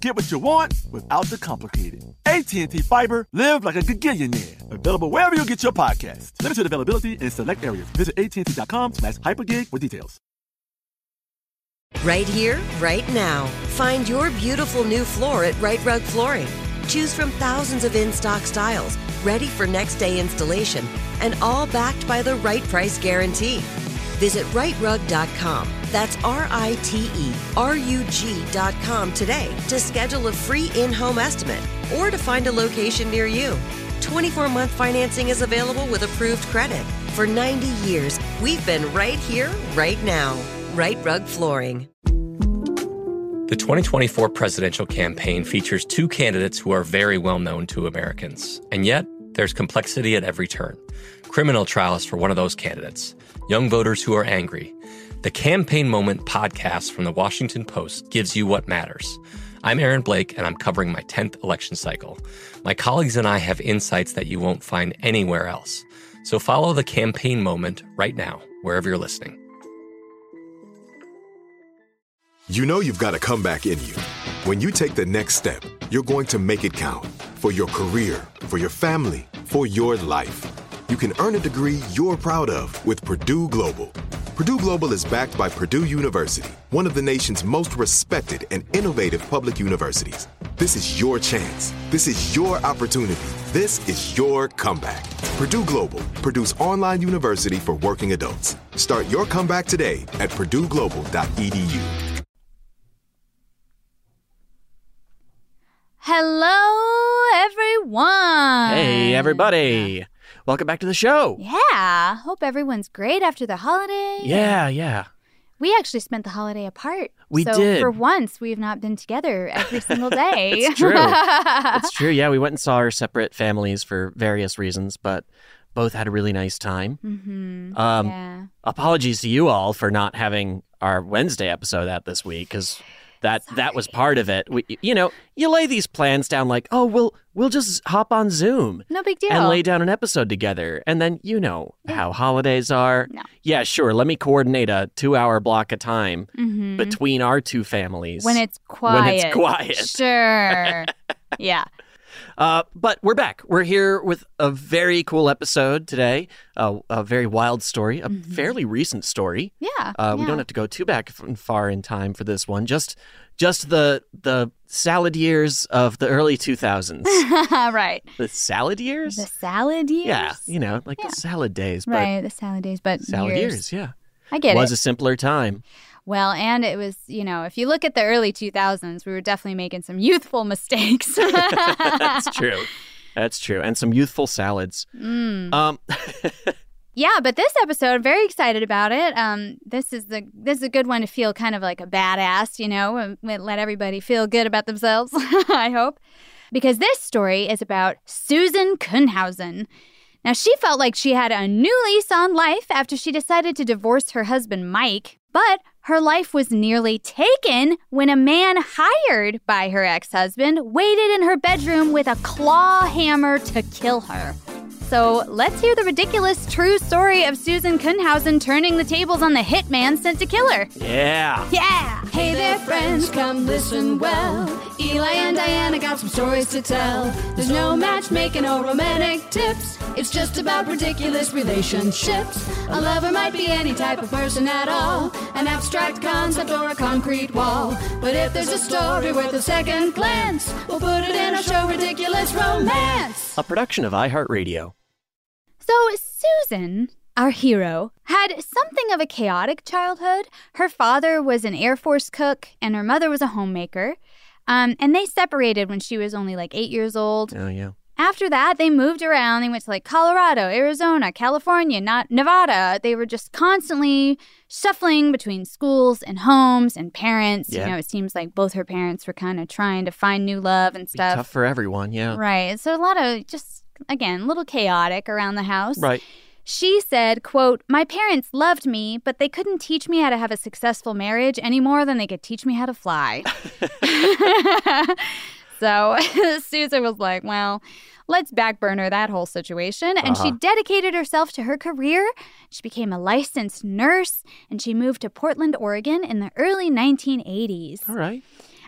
Get what you want without the complicated. AT&T Fiber, live like a gigillionaire. Available wherever you get your podcast. Limited availability in select areas. Visit AT&T.com slash hypergig for details. Right here, right now. Find your beautiful new floor at Right Rug Flooring. Choose from thousands of in-stock styles, ready for next day installation, and all backed by the right price guarantee. Visit rightrug.com. That's R-I-T-E-R-U-G.com today to schedule a free in-home estimate or to find a location near you. 24-month financing is available with approved credit. For 90 years, we've been right here, right now. Right Rug Flooring. The 2024 presidential campaign features two candidates who are very well known to Americans. And yet, there's complexity at every turn. Criminal trials for one of those candidates, young voters who are angry. The Campaign Moment podcast from the Washington Post gives you what matters. I'm Aaron Blake, and I'm covering my 10th election cycle. My colleagues and I have insights that you won't find anywhere else. So follow the Campaign Moment right now, wherever you're listening. You know you've got a comeback in you. When you take the next step, you're going to make it count for your career, for your family, for your life. You can earn a degree you're proud of with Purdue Global. Purdue Global is backed by Purdue University, one of the nation's most respected and innovative public universities. This is your chance. This is your opportunity. This is your comeback. Purdue Global, Purdue's online university for working adults. Start your comeback today at purdueglobal.edu. Hello, everyone. Hey, everybody. Welcome back to the show. Yeah. Hope everyone's great after the holiday. Yeah, yeah. We actually spent the holiday apart. We so did. For once, we have not been together every single day. It's true. It's true. Yeah, we went and saw our separate families for various reasons, but both had a really nice time. mm-hmm. Um, yeah. Apologies to you all for not having our Wednesday episode out this week because that that was part of it. We, you know, you lay these plans down like, oh, we'll we'll just hop on Zoom No big deal. and lay down an episode together, and then you know how holidays are. No. Yeah, sure. Let me coordinate a two-hour block of time Mhm. between our two families when it's quiet. When it's quiet. Sure. yeah. Uh, but we're back. We're here with a very cool episode today. Uh, a very wild story, a fairly recent story. Yeah. Uh, We don't have to go too back far in time for this one. Just, just the the salad years of the early two thousands. right. the salad years. The salad years. yeah, you know, like Yeah. the salad days, but Right. The salad days, but salad years. years. Yeah, I get was it. Was a simpler time. Well, and it was, you know, if you look at the early 2000s, we were definitely making some youthful mistakes. That's true. That's true, and some youthful salads. Mm. Um, Yeah, but this episode, I'm very excited about it. Um, this is the this is a good one to feel kind of like a badass, you know, and let everybody feel good about themselves. I hope, because this story is about Susan Kuhnhausen. Now, she felt like she had a new lease on life after she decided to divorce her husband Mike, but her life was nearly taken when a man hired by her ex-husband waited in her bedroom with a claw hammer to kill her. So let's hear the ridiculous true story of Susan Kuhnhausen turning the tables on the hitman sent to kill her. yeah. Yeah! Hey there, friends, come listen well. Eli and Diana got some stories to tell. There's no matchmaking or romantic tips. It's just about ridiculous relationships. A lover might be any type of person at all, an abstract concept or a concrete wall. But if there's a story worth a second glance, we'll put it in our show, Ridiculous Romance. A production of iHeartRadio. So Susan our hero, had something of a chaotic childhood. Her father was an Air Force cook, and her mother was a homemaker. Um, and they separated when she was only like eight years old. Oh yeah. After that, they moved around. They went to like Colorado, Arizona, California, not Nevada. They were just constantly shuffling between schools and homes and parents. Yeah. You know, it seems like both her parents were kind of trying to find new love and stuff. Be stuff. tough for everyone. Yeah. Right. So a lot of just again, a little chaotic around the house. Right. She said, quote, My parents loved me, but they couldn't teach me how to have a successful marriage any more than they could teach me how to fly. so Susan was like, Well, let's backburner that whole situation. And she Uh-huh. dedicated herself to her career. She became a licensed nurse and she moved to Portland, Oregon in the early 1980s. All right.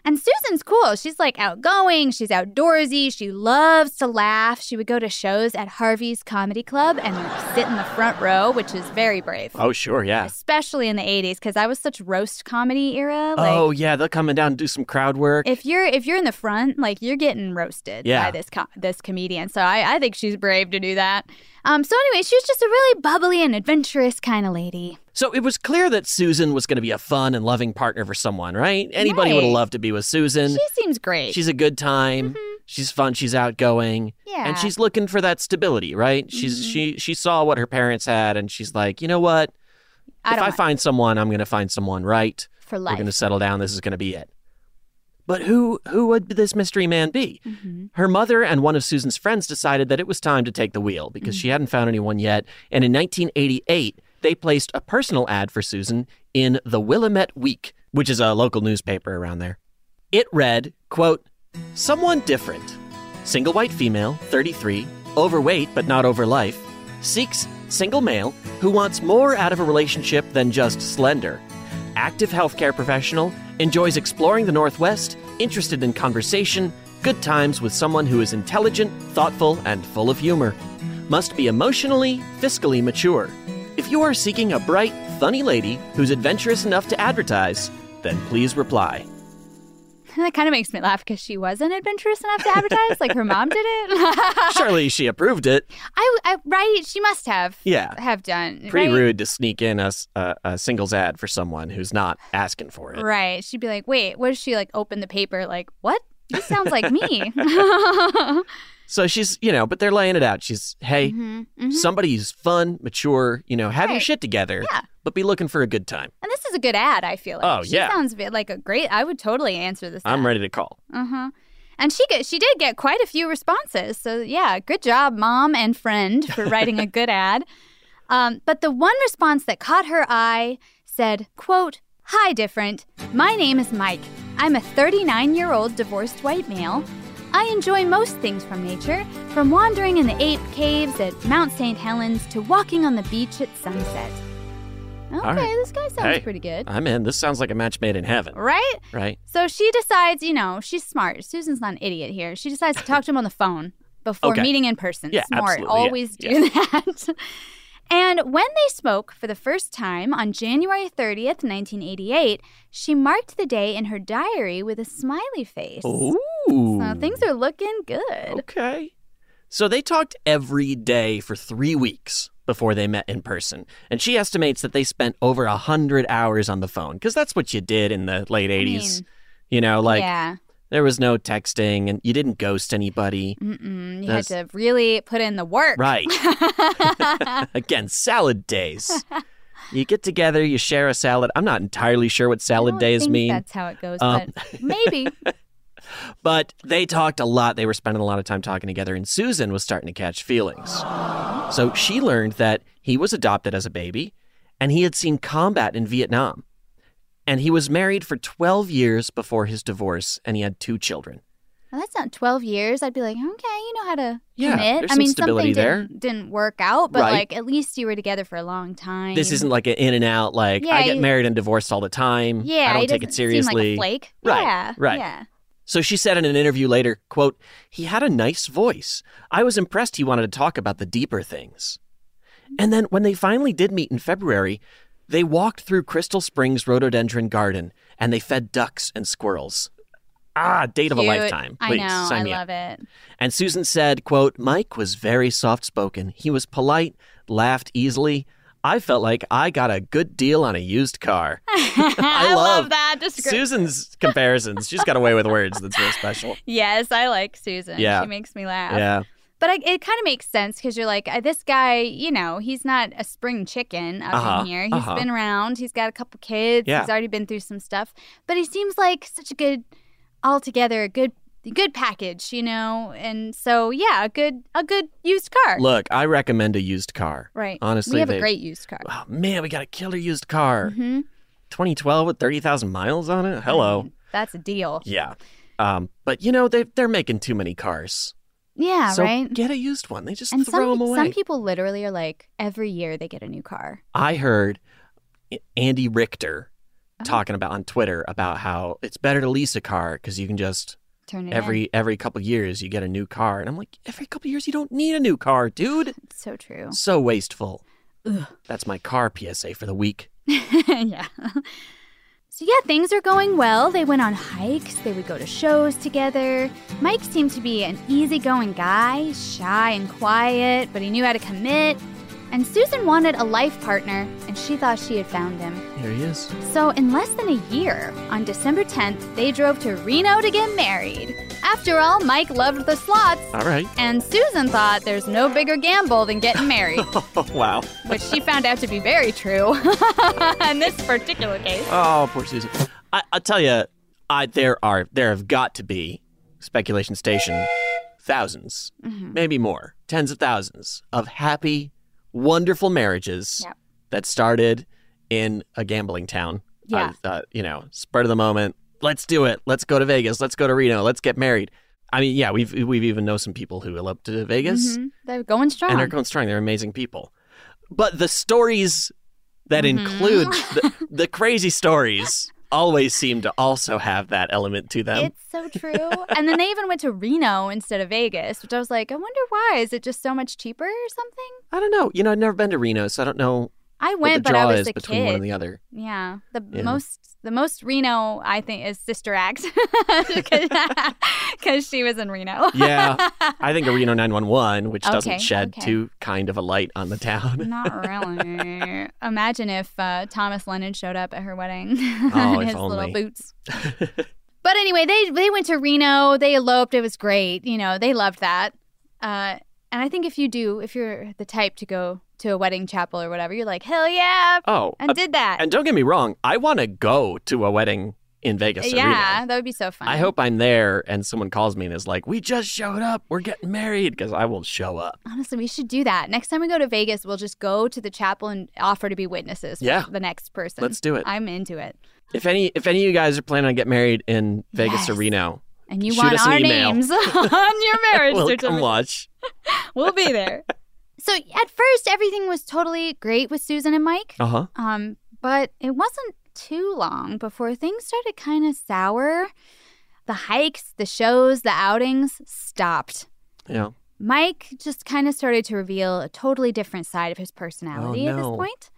And Susan's cool. She's like outgoing, she's outdoorsy, she loves to laugh. She would go to shows at Harvey's Comedy Club and sit in the front row, which is very brave. Oh sure. Yeah. Especially in the 80s because I was such roast comedy era. Like oh yeah. They're coming down and do some crowd work. if you're if you're in the front, like you're getting roasted Yeah. by this this comedian. So I, I think she's brave to do that. Um, so anyway, she was just a really bubbly and adventurous kind of lady. So it was clear that Susan was going to be a fun and loving partner for someone, right? Anybody would have loved to be with Susan. She seems great. She's a good time. She's fun. She's outgoing. Yeah. And she's looking for that stability, right? She's she she saw what her parents had, and she's like, you know what? I if I find someone, I'm going to find someone right. for life. We're going to settle down. This is going to be it. But who who would this mystery man be? Mm-hmm. Her mother and one of Susan's friends decided that it was time to take the wheel because Mm-hmm. she hadn't found anyone yet. And in 1988, they placed a personal ad for Susan in the Willamette Week, which is a local newspaper around there. It read, quote, Someone different. Single white female, 33, overweight but not over life, seeks single male who wants more out of a relationship than just slender. Active healthcare professional, enjoys exploring the Northwest, interested in conversation, good times with someone who is intelligent, thoughtful, and full of humor. Must be emotionally, fiscally mature. If you are seeking a bright, funny lady who's adventurous enough to advertise, then please reply. That kind of makes me laugh because she wasn't adventurous enough to advertise. like her mom did it. Surely she approved it. I, I right. She must have. Yeah. Have done. Pretty right? rude to sneak in a singles ad for someone who's not asking for it. Right. She'd be like, wait, what she like open the paper? Like, what? This sounds like me. So she's, you know, but they're laying it out. She's, hey, Mhm, mhm. somebody who's fun, mature, you know, have your shit together, Yeah. but be looking for a good time. And this is a good ad. I feel like. Oh, she yeah. Sounds like a great. I would totally answer this. I'm ready to call. Uh huh. And she get, she did get quite a few responses. So yeah, good job, mom and friend, for writing a good ad. Um, but the one response that caught her eye said, "quote Hi, different. My name is Mike. I'm a 39 year old divorced white male. I enjoy most things from nature, from wandering in the ape caves at Mount St. Helens to walking on the beach at sunset. Okay, right. this guy sounds Hey. pretty good. I'm in. This sounds like a match made in heaven, Right? right? So she decides, you know, she's smart. Susan's not an idiot here. She decides to talk to him on the phone before Okay. meeting in person. Yeah, smart. absolutely, yeah, Always do that. and when they spoke for the first time on January 30th, 1988, she marked the day in her diary with a smiley face. Ooh. So things are looking good. Okay. So they talked every day for three weeks before they met in person. And she estimates that they spent over a 100 hours on the phone because that's what you did in the late 80s. mean, you know, like yeah. there was no texting and you didn't ghost anybody. Mm-mm. You That's- had to really put in the work. Right. Again, salad days. You get together, you share a salad. I'm not entirely sure what salad days think mean. That's how it goes, Um, but maybe. But they talked a lot. They were spending a lot of time talking together, and Susan was starting to catch feelings. So she learned that he was adopted as a baby, and he had seen combat in Vietnam. And he was married for 12 years before his divorce, and he had two children. Well, that's not 12 years. I'd be like, okay, you know how to Yeah, commit. I mean, something there. Didn't, didn't work out, but Right. like at least you were together for a long time. This isn't like an in and out, like Yeah, I get married and divorced all the time. Yeah, I don't take it seem like a flake. Right, Yeah, right. Yeah. So she said in an interview later, quote, he had a nice voice. I was impressed he wanted to talk about the deeper things. And then when they finally did meet in February, they walked through Crystal Springs Rhododendron Garden and they fed ducks and squirrels. Ah, date of a Cute. lifetime. I Please know. sign I me love up. it. And Susan said, quote, Mike was very soft spoken. He was polite, laughed easily. I felt like I got a good deal on a used car. I, love that description. Susan's comparisons. She's got a way with words that's real special. Yes, I like Susan. Yeah. She makes me laugh. Yeah. But I, it kind of makes sense because you're like, uh, this guy, you know, he's not a spring chicken up Uh-huh, in here. He's uh-huh. been around. He's got a couple kids. Yeah. He's already been through some stuff. But he seems like such a good, altogether, a good, good package, you know. And so, yeah, a good, a good used car. Look, I recommend a used car. right. Honestly, we have they- a great used car. Oh man, we got a killer used car. hmm 2012 with 30,000 miles on it. Hello. That's a deal. Yeah. Um, but you know they they're making too many cars. Yeah, so right. get a used one. They just and throw some them away. some people literally are like every year they get a new car. I heard Andy Richter Oh. talking about on Twitter about how it's better to lease a car because you can just Turn it every in. every couple years you get a new car, and I'm like, every couple years you don't need a new car, dude. It's so true. So wasteful. That's my car PSA for the week. yeah. So, yeah, things are going well. They went on hikes, they would go to shows together. Mike seemed to be an easygoing guy, shy and quiet, but he knew how to commit. And Susan wanted a life partner, and she thought she had found him. Here he is. So, in less than a year, on December 10th, they drove to Reno to get married. After all, Mike loved the slots, All right. and Susan thought there's no bigger gamble than getting married, wow. which she found out to be very true in this particular case. Oh, poor Susan. I, I'll tell you, I there are there have got to be speculation station 1000s Mm-hmm. maybe more, tens of thousands of happy, wonderful marriages Yep. that started in a gambling town. Yeah. Uh, uh, you know, spur of the moment. Let's do it. Let's go to Vegas. Let's go to Reno. Let's get married. I mean, yeah, we've we've even know some people who eloped to Vegas Mhm. They're going strong. and they're going strong. They're amazing people. But the stories that Mm-hmm. include the, the crazy stories always seem to also have that element to them. It's so true. and then they even went to Reno instead of Vegas, which I was like, I wonder why. Is it just so much cheaper or something? I don't know. You know, I've never been to Reno, so I don't know I went, the but I was is a between kid. one and the other. Yeah, the Yeah. most the most Reno I think is Sister Act because she was in Reno. Yeah, I think a Reno 911, which Okay, doesn't shed okay. too kind of a light on the town. Not really. Imagine if uh, Thomas Lennon showed up at her wedding Oh, in his little boots. but anyway, they they went to Reno. They eloped. It was great. You know, they loved that. Uh, and I think if you do, if you're the type to go to a wedding chapel or whatever, you're like, hell yeah, Oh, and uh, did that. and don't get me wrong, I want to go to a wedding in Vegas. yeah, that would be so fun. I hope I'm there and someone calls me and is like, "We just showed up. We're getting married." Because I will show up. Honestly, we should do that. Next time we go to Vegas, we'll just go to the chapel and offer to be witnesses Yeah. for the next person. Let's do it. I'm into it. If any, if any of you guys are planning on getting married in Vegas or Reno, And you Shoot want our email. names on your marriage we'll certificate. come watch. We'll be there. so at first, everything was totally great with Susan and Mike. Uh huh. Um, but it wasn't too long before things started kind of sour. The hikes, the shows, the outings stopped. Yeah. Mike just kind of started to reveal a totally different side of his personality at this Oh, point.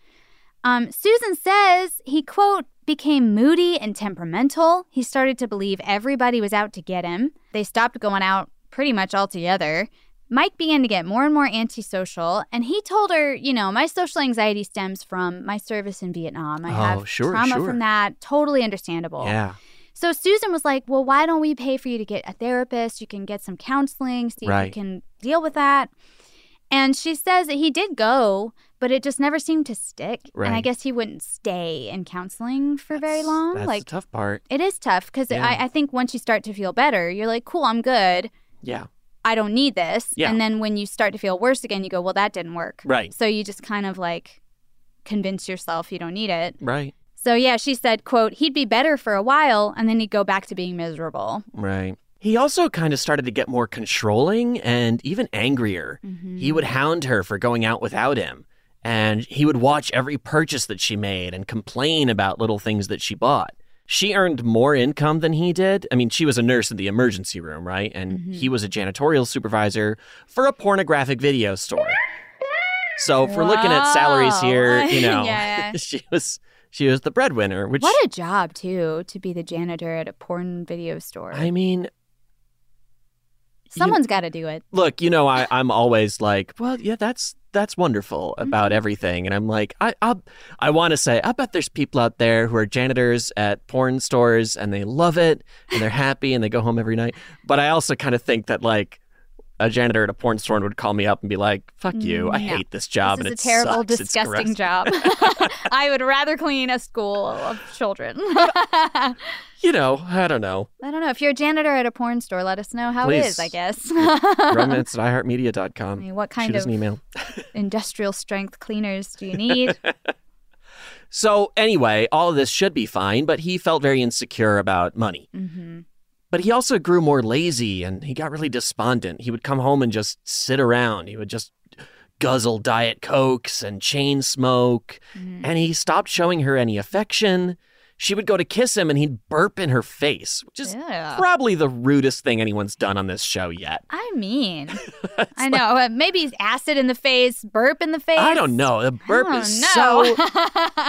Um, Susan says he, quote, became moody and temperamental. He started to believe everybody was out to get him. They stopped going out pretty much altogether. Mike began to get more and more antisocial, and he told her, you know, my social anxiety stems from my service in Vietnam. I Oh, have sure, trauma sure. from that. Totally understandable. Yeah. So Susan was like, "Well, why don't we pay for you to get a therapist? You can get some counseling, see if you can deal with that." And she says that he did go, but it just never seemed to stick. And I guess he wouldn't stay in counseling for very long. That's like the tough part. it is tough because Yeah. I, I think once you start to feel better, you're like, "Cool, I'm good. Yeah. I don't need this." Yeah. And then when you start to feel worse again, you go, "Well, that didn't work." Right. So you just kind of like convince yourself you don't need it. Right. So yeah, she said, quote, he'd be better for a while and then he'd go back to being miserable. Right. He also kind of started to get more controlling and even angrier. Mm-hmm. He would hound her for going out without him. And he would watch every purchase that she made and complain about little things that she bought. She earned more income than he did. I mean, she was a nurse in the emergency room, right? And Mm-hmm. he was a janitorial supervisor for a pornographic video store. So if we're looking at salaries here, you know, Yeah. she was she was the breadwinner, which What a job, too, to be the janitor at a porn video store. I mean, Someone's got to do it. look, you know, I, I'm always like, well, yeah, that's that's wonderful about mm-hmm. everything, and I'm like, I I, I want to say, I bet there's people out there who are janitors at porn stores and they love it and they're happy and they go home every night. But I also kind of think that like. A janitor at a porn store would call me up and be like, "Fuck you! I No. hate this job, this and is it a terrible, sucks. Disgusting job. I would rather clean a school of children. You know, I don't know. I don't know. If you're a janitor at a porn store, let us know how it Please. is, I guess. Romance at iHeartMedia.com. I mean, what kind Shoot us of an email. industrial strength cleaners do you need? So anyway, all of this should be fine, but he felt very insecure about money. hmm But he also grew more lazy and he got really despondent. He would come home and just sit around. He would just guzzle Diet Cokes and chain smoke. Mm-hmm. And he stopped showing her any affection. She would go to kiss him and he'd burp in her face, which is Yeah. probably the rudest thing anyone's done on this show yet. I mean, I know. uh, maybe acid in the face, burp in the face. I don't know. The burp is don't so.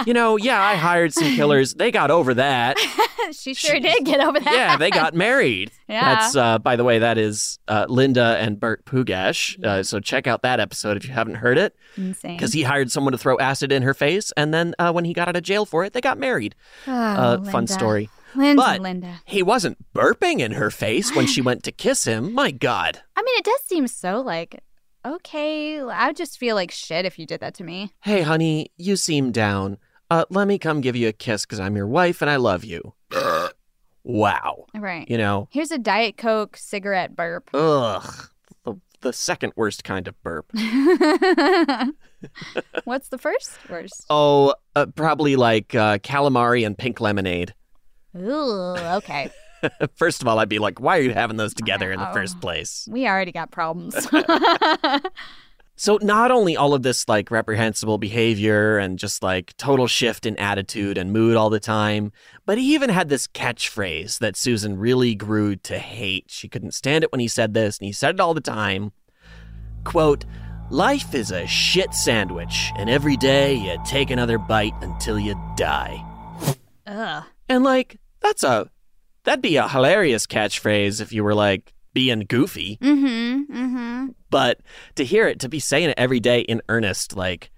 You know, yeah, I hired some killers. They got over that. she sure did get over that. yeah, they got married. Yeah. That's uh, by the way, that is uh, Linda and Burt Pugach. Uh, so check out that episode if you haven't heard it, insane. because he hired someone to throw acid in her face, and then uh, when he got out of jail for it, they got married. Uh, fun story. Linda, But Linda. he wasn't burping in her face when she went to kiss him. My God. I mean, it does seem so like okay. I would just feel like shit if you did that to me. Hey, honey, you seem down. Uh, let me come give you a kiss because I'm your wife and I love you. wow. Right. You know, Here's a Diet Coke cigarette burp. ugh. The, the second worst kind of burp. What's the first worst? Oh, uh, probably like uh, calamari and pink lemonade. Ooh, okay. First of all, I'd be like, why are you having those together in the first place? We already got problems. So, not only all of this like reprehensible behavior and just like total shift in attitude and mood all the time, but he even had this catchphrase that Susan really grew to hate. She couldn't stand it when he said this, and he said it all the time. Quote, Life is a shit sandwich, and every day you take another bite until you die. Ugh. And like, that's a that'd be a hilarious catchphrase if you were like being goofy. Mm-hmm. Mm-hmm. But to hear it, to be saying it every day in earnest, like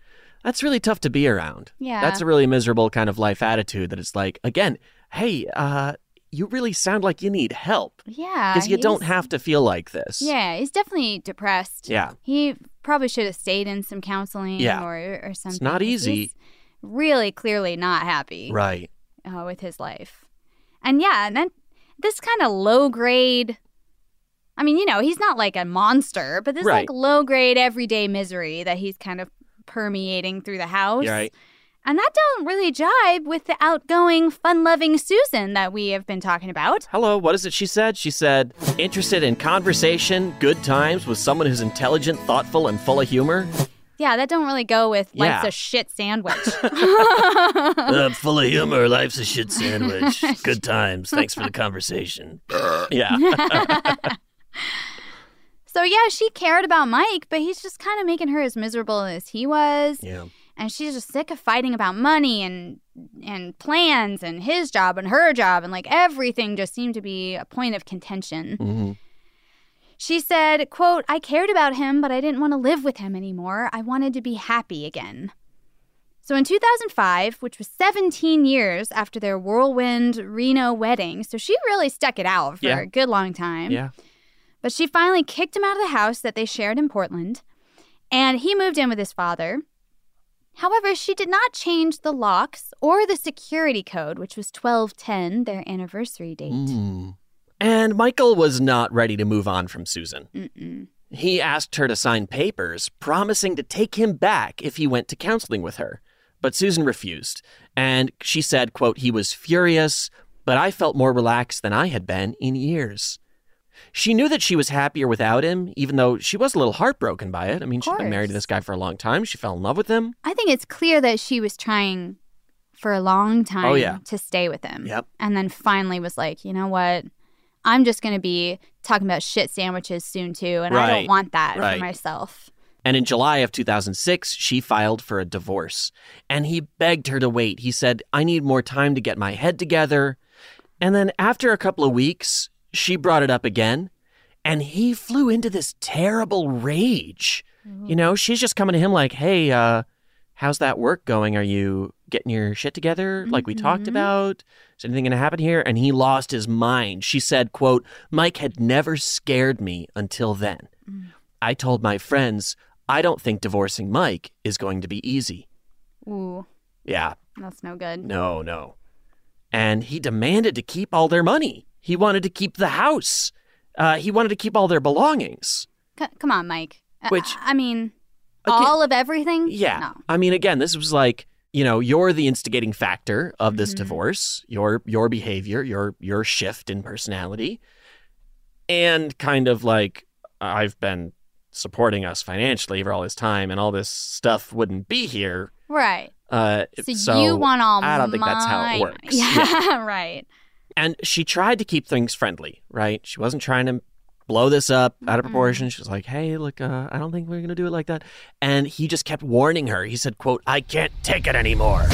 that's really tough to be around. Yeah. That's a really miserable kind of life attitude that it's like, again, hey, uh, you really sound like you need help. Yeah. Because you don't have to feel like this. Yeah, he's definitely depressed. Yeah. He probably should have stayed in some counseling Yeah. or, or something. not 'cause easy. he's really clearly not happy Right. uh, with his life. And yeah, and then this kind of low grade. I mean, you know, he's not like a monster, but this Right. like low grade everyday misery that he's kind of permeating through the house. Right. And that don't really jibe with the outgoing, fun loving Susan that we have been talking about. Hello, what is it she said? She said, interested in conversation, good times with someone who's intelligent, thoughtful, and full of humor. Yeah, that don't really go with life's Yeah. a shit sandwich. Uh, full of humor, life's a shit sandwich. Good times. Thanks for the conversation. yeah. So yeah, she cared about Mike, but he's just kind of making her as miserable as he was. yeah. And she's just sick of fighting about money and and plans and his job and her job and like everything just seemed to be a point of contention. hmm She said, quote, I cared about him, but I didn't want to live with him anymore. I wanted to be happy again. So in 2005, which was 17 years after their whirlwind Reno wedding, so she really stuck it out for Yeah. a good long time. Yeah. But she finally kicked him out of the house that they shared in Portland, and he moved in with his father. However, she did not change the locks or the security code, which was 1210, their anniversary date. Mm. And Michael was not ready to move on from Susan. Mm-mm. He asked her to sign papers promising to take him back if he went to counseling with her. But Susan refused, and she said, quote, he was furious, but I felt more relaxed than I had been in years. She knew that she was happier without him, even though she was a little heartbroken by it. I mean, she'd been married to this guy for a long time. She fell in love with him. I think it's clear that she was trying for a long oh, time Oh, yeah. to stay with him. Yep. And then finally was like, you know what? I'm just going to be talking about shit sandwiches soon too, and I don't want that Right. for myself. And in July of 2006, she filed for a divorce. And he begged her to wait. He said, I need more time to get my head together. And then after a couple of weeks, she brought it up again. And he flew into this terrible rage. You know, she's just coming to him like, hey, uh, how's that work going? Are you getting your shit together like we talked Mhm. about? Is anything going to happen here? And he lost his mind. She said, quote, Mike had never scared me until then. I told my friends, I don't think divorcing Mike is going to be easy. Ooh, Yeah, that's no good. no, no. And he demanded to keep all their money. He wanted to keep the house. Uh, he wanted to keep all their belongings. C- come on, Mike. Which- I, mean, Again- all of everything? Yeah. No. I mean, again, this was like, you know, you're the instigating factor of this Mhm. divorce, your your behavior, your your shift in personality. And kind of like I've been supporting us financially for all this time and all this stuff wouldn't be here. Right. Uh So, so you want all I don't think that's how it works. Yeah, right. And she tried to keep things friendly, right? She wasn't trying to blow this up out of Mm-mm. proportion. She was like, "Hey, look, uh, I don't think we're gonna do it like that." And he just kept warning her. He said, "quote I can't take it anymore."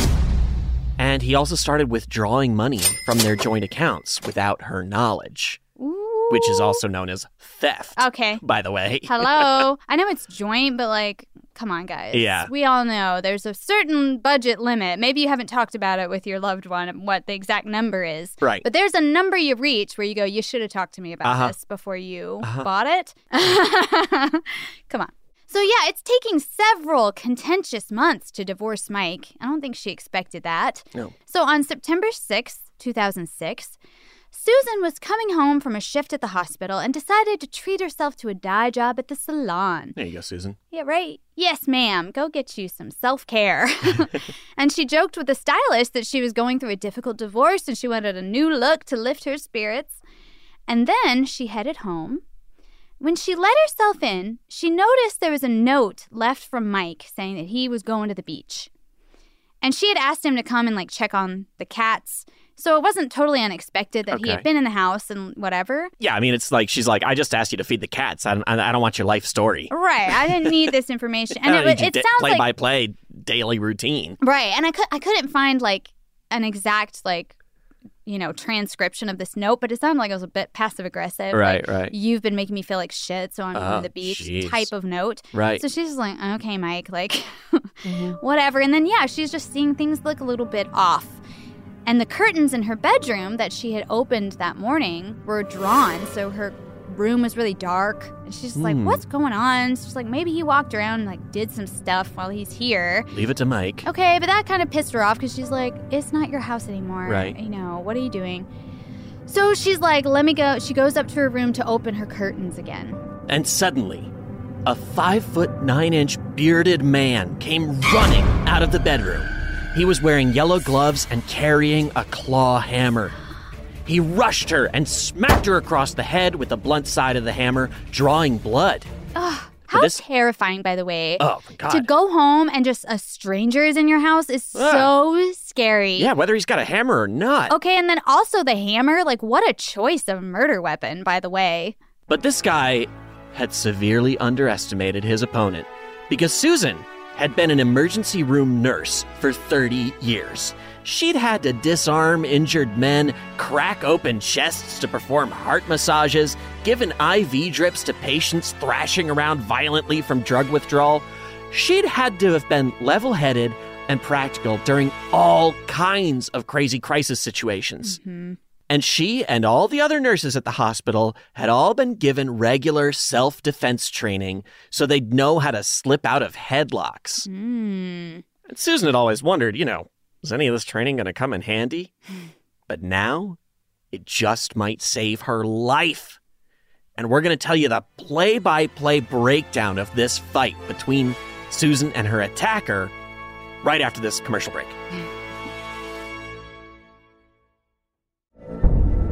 And he also started withdrawing money from their joint accounts without her knowledge, which is also known as theft. Okay. By the way, Hello. I know it's joint, but like, come on, guys. Yeah. We all know there's a certain budget limit. Maybe you haven't talked about it with your loved one, and what the exact number is. right? But there's a number you reach where you go, you should have talked to me about Uh-huh. this before you Uh-huh. bought it. Come on. So, yeah, it's taking several contentious months to divorce Mike. I don't think she expected that. No. So, on September 6th, 2006, Susan was coming home from a shift at the hospital and decided to treat herself to a dye job at the salon. There you go, Susan. Yeah, right. Yes, ma'am. Go get you some self care. and she joked with the stylist that she was going through a difficult divorce and she wanted a new look to lift her spirits. And then she headed home. When she let herself in, she noticed there was a note left from Mike saying that he was going to the beach. And she had asked him to come and like check on the cats. So it wasn't totally unexpected that he had been in the house and whatever. Yeah, I mean, it's like she's like, I just asked you to feed the cats. I don't, I don't want your life story. Right. I didn't need this information. And it, it your sounds play like by play daily routine. Right. And I could I couldn't find like an exact like you know transcription of this note, but it sounded like it was a bit passive aggressive. Right, like, right. You've been making me feel like shit, so I'm Oh, to the oh, beach jeez. type of note. Right. So she's just like, okay, Mike, like mm-hmm. whatever. And then yeah, she's just seeing things look a little bit off. And the curtains in her bedroom that she had opened that morning were drawn, so her room was really dark. And she's just like, Hmm. "What's going on?" She's like, "Maybe he walked around and like did some stuff while he's here." Leave it to Mike. Okay, but that kind of pissed her off because she's like, it's not your house anymore. Right. You know, what are you doing? So she's like, let me go. She goes up to her room to open her curtains again. And suddenly, a five foot nine inch bearded man came running out of the bedroom. He was wearing yellow gloves and carrying a claw hammer. He rushed her and smacked her across the head with the blunt side of the hammer, drawing blood. Ugh, how this- terrifying, by the way. Oh my god. To go home and just a stranger is in your house is so scary. yeah, whether he's got a hammer or not. Okay, and then also the hammer. Like, what a choice of murder weapon, by the way. But this guy had severely underestimated his opponent because Susan had been an emergency room nurse for 30 years. She'd had to disarm injured men, crack open chests to perform heart massages, given IV drips to patients thrashing around violently from drug withdrawal. She'd had to have been level headed and practical during all kinds of crazy crisis situations. Mm-hmm. And she and all the other nurses at the hospital had all been given regular self defense training so they'd know how to slip out of headlocks. Hmm. And Susan had always wondered, you know, is any of this training going to come in handy? But now, it just might save her life. And we're going to tell you the play by play breakdown of this fight between Susan and her attacker right after this commercial break.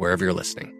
wherever you're listening.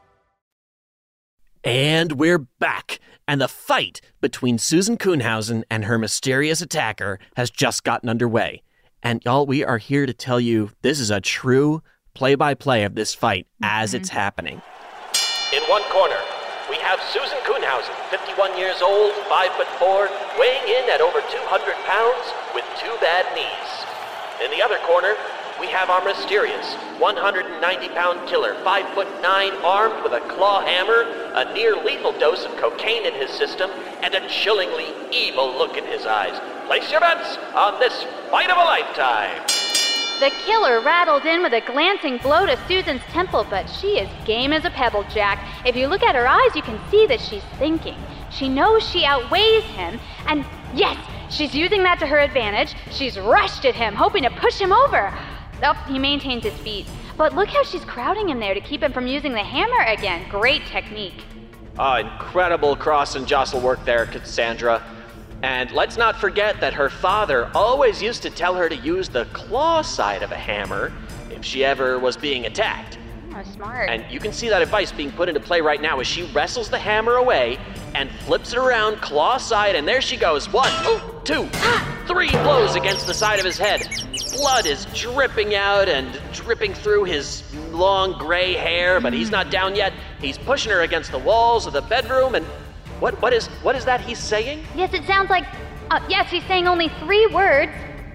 And we're back. And the fight between Susan Kuhnhausen and her mysterious attacker has just gotten underway. And y'all, we are here to tell you this is a true play by play of this fight as it's mm-hmm. happening. In one corner, we have Susan Kuhnhausen, 51 years old, 5 foot 4, weighing in at over 200 pounds with two bad knees. In the other corner, we have our mysterious 190 pound killer, 5 foot 9, armed with a claw hammer, a near lethal dose of cocaine in his system, and a chillingly evil look in his eyes. Place your bets on this fight of a lifetime. The killer rattled in with a glancing blow to Susan's temple, but she is game as a pebble, Jack. If you look at her eyes, you can see that she's thinking. She knows she outweighs him, and yes, she's using that to her advantage. She's rushed at him, hoping to push him over. Oh, he maintains his feet. But look how she's crowding him there to keep him from using the hammer again. Great technique. Ah, incredible cross and jostle work there, Cassandra. And let's not forget that her father always used to tell her to use the claw side of a hammer if she ever was being attacked. Oh, smart. And you can see that advice being put into play right now as she wrestles the hammer away and flips it around claw side, and there she goes. One, two, three blows against the side of his head. Blood is dripping out and dripping through his long gray hair, but he's not down yet. He's pushing her against the walls of the bedroom, and what what is what is that he's saying? Yes, it sounds like. Uh, yes, he's saying only three words.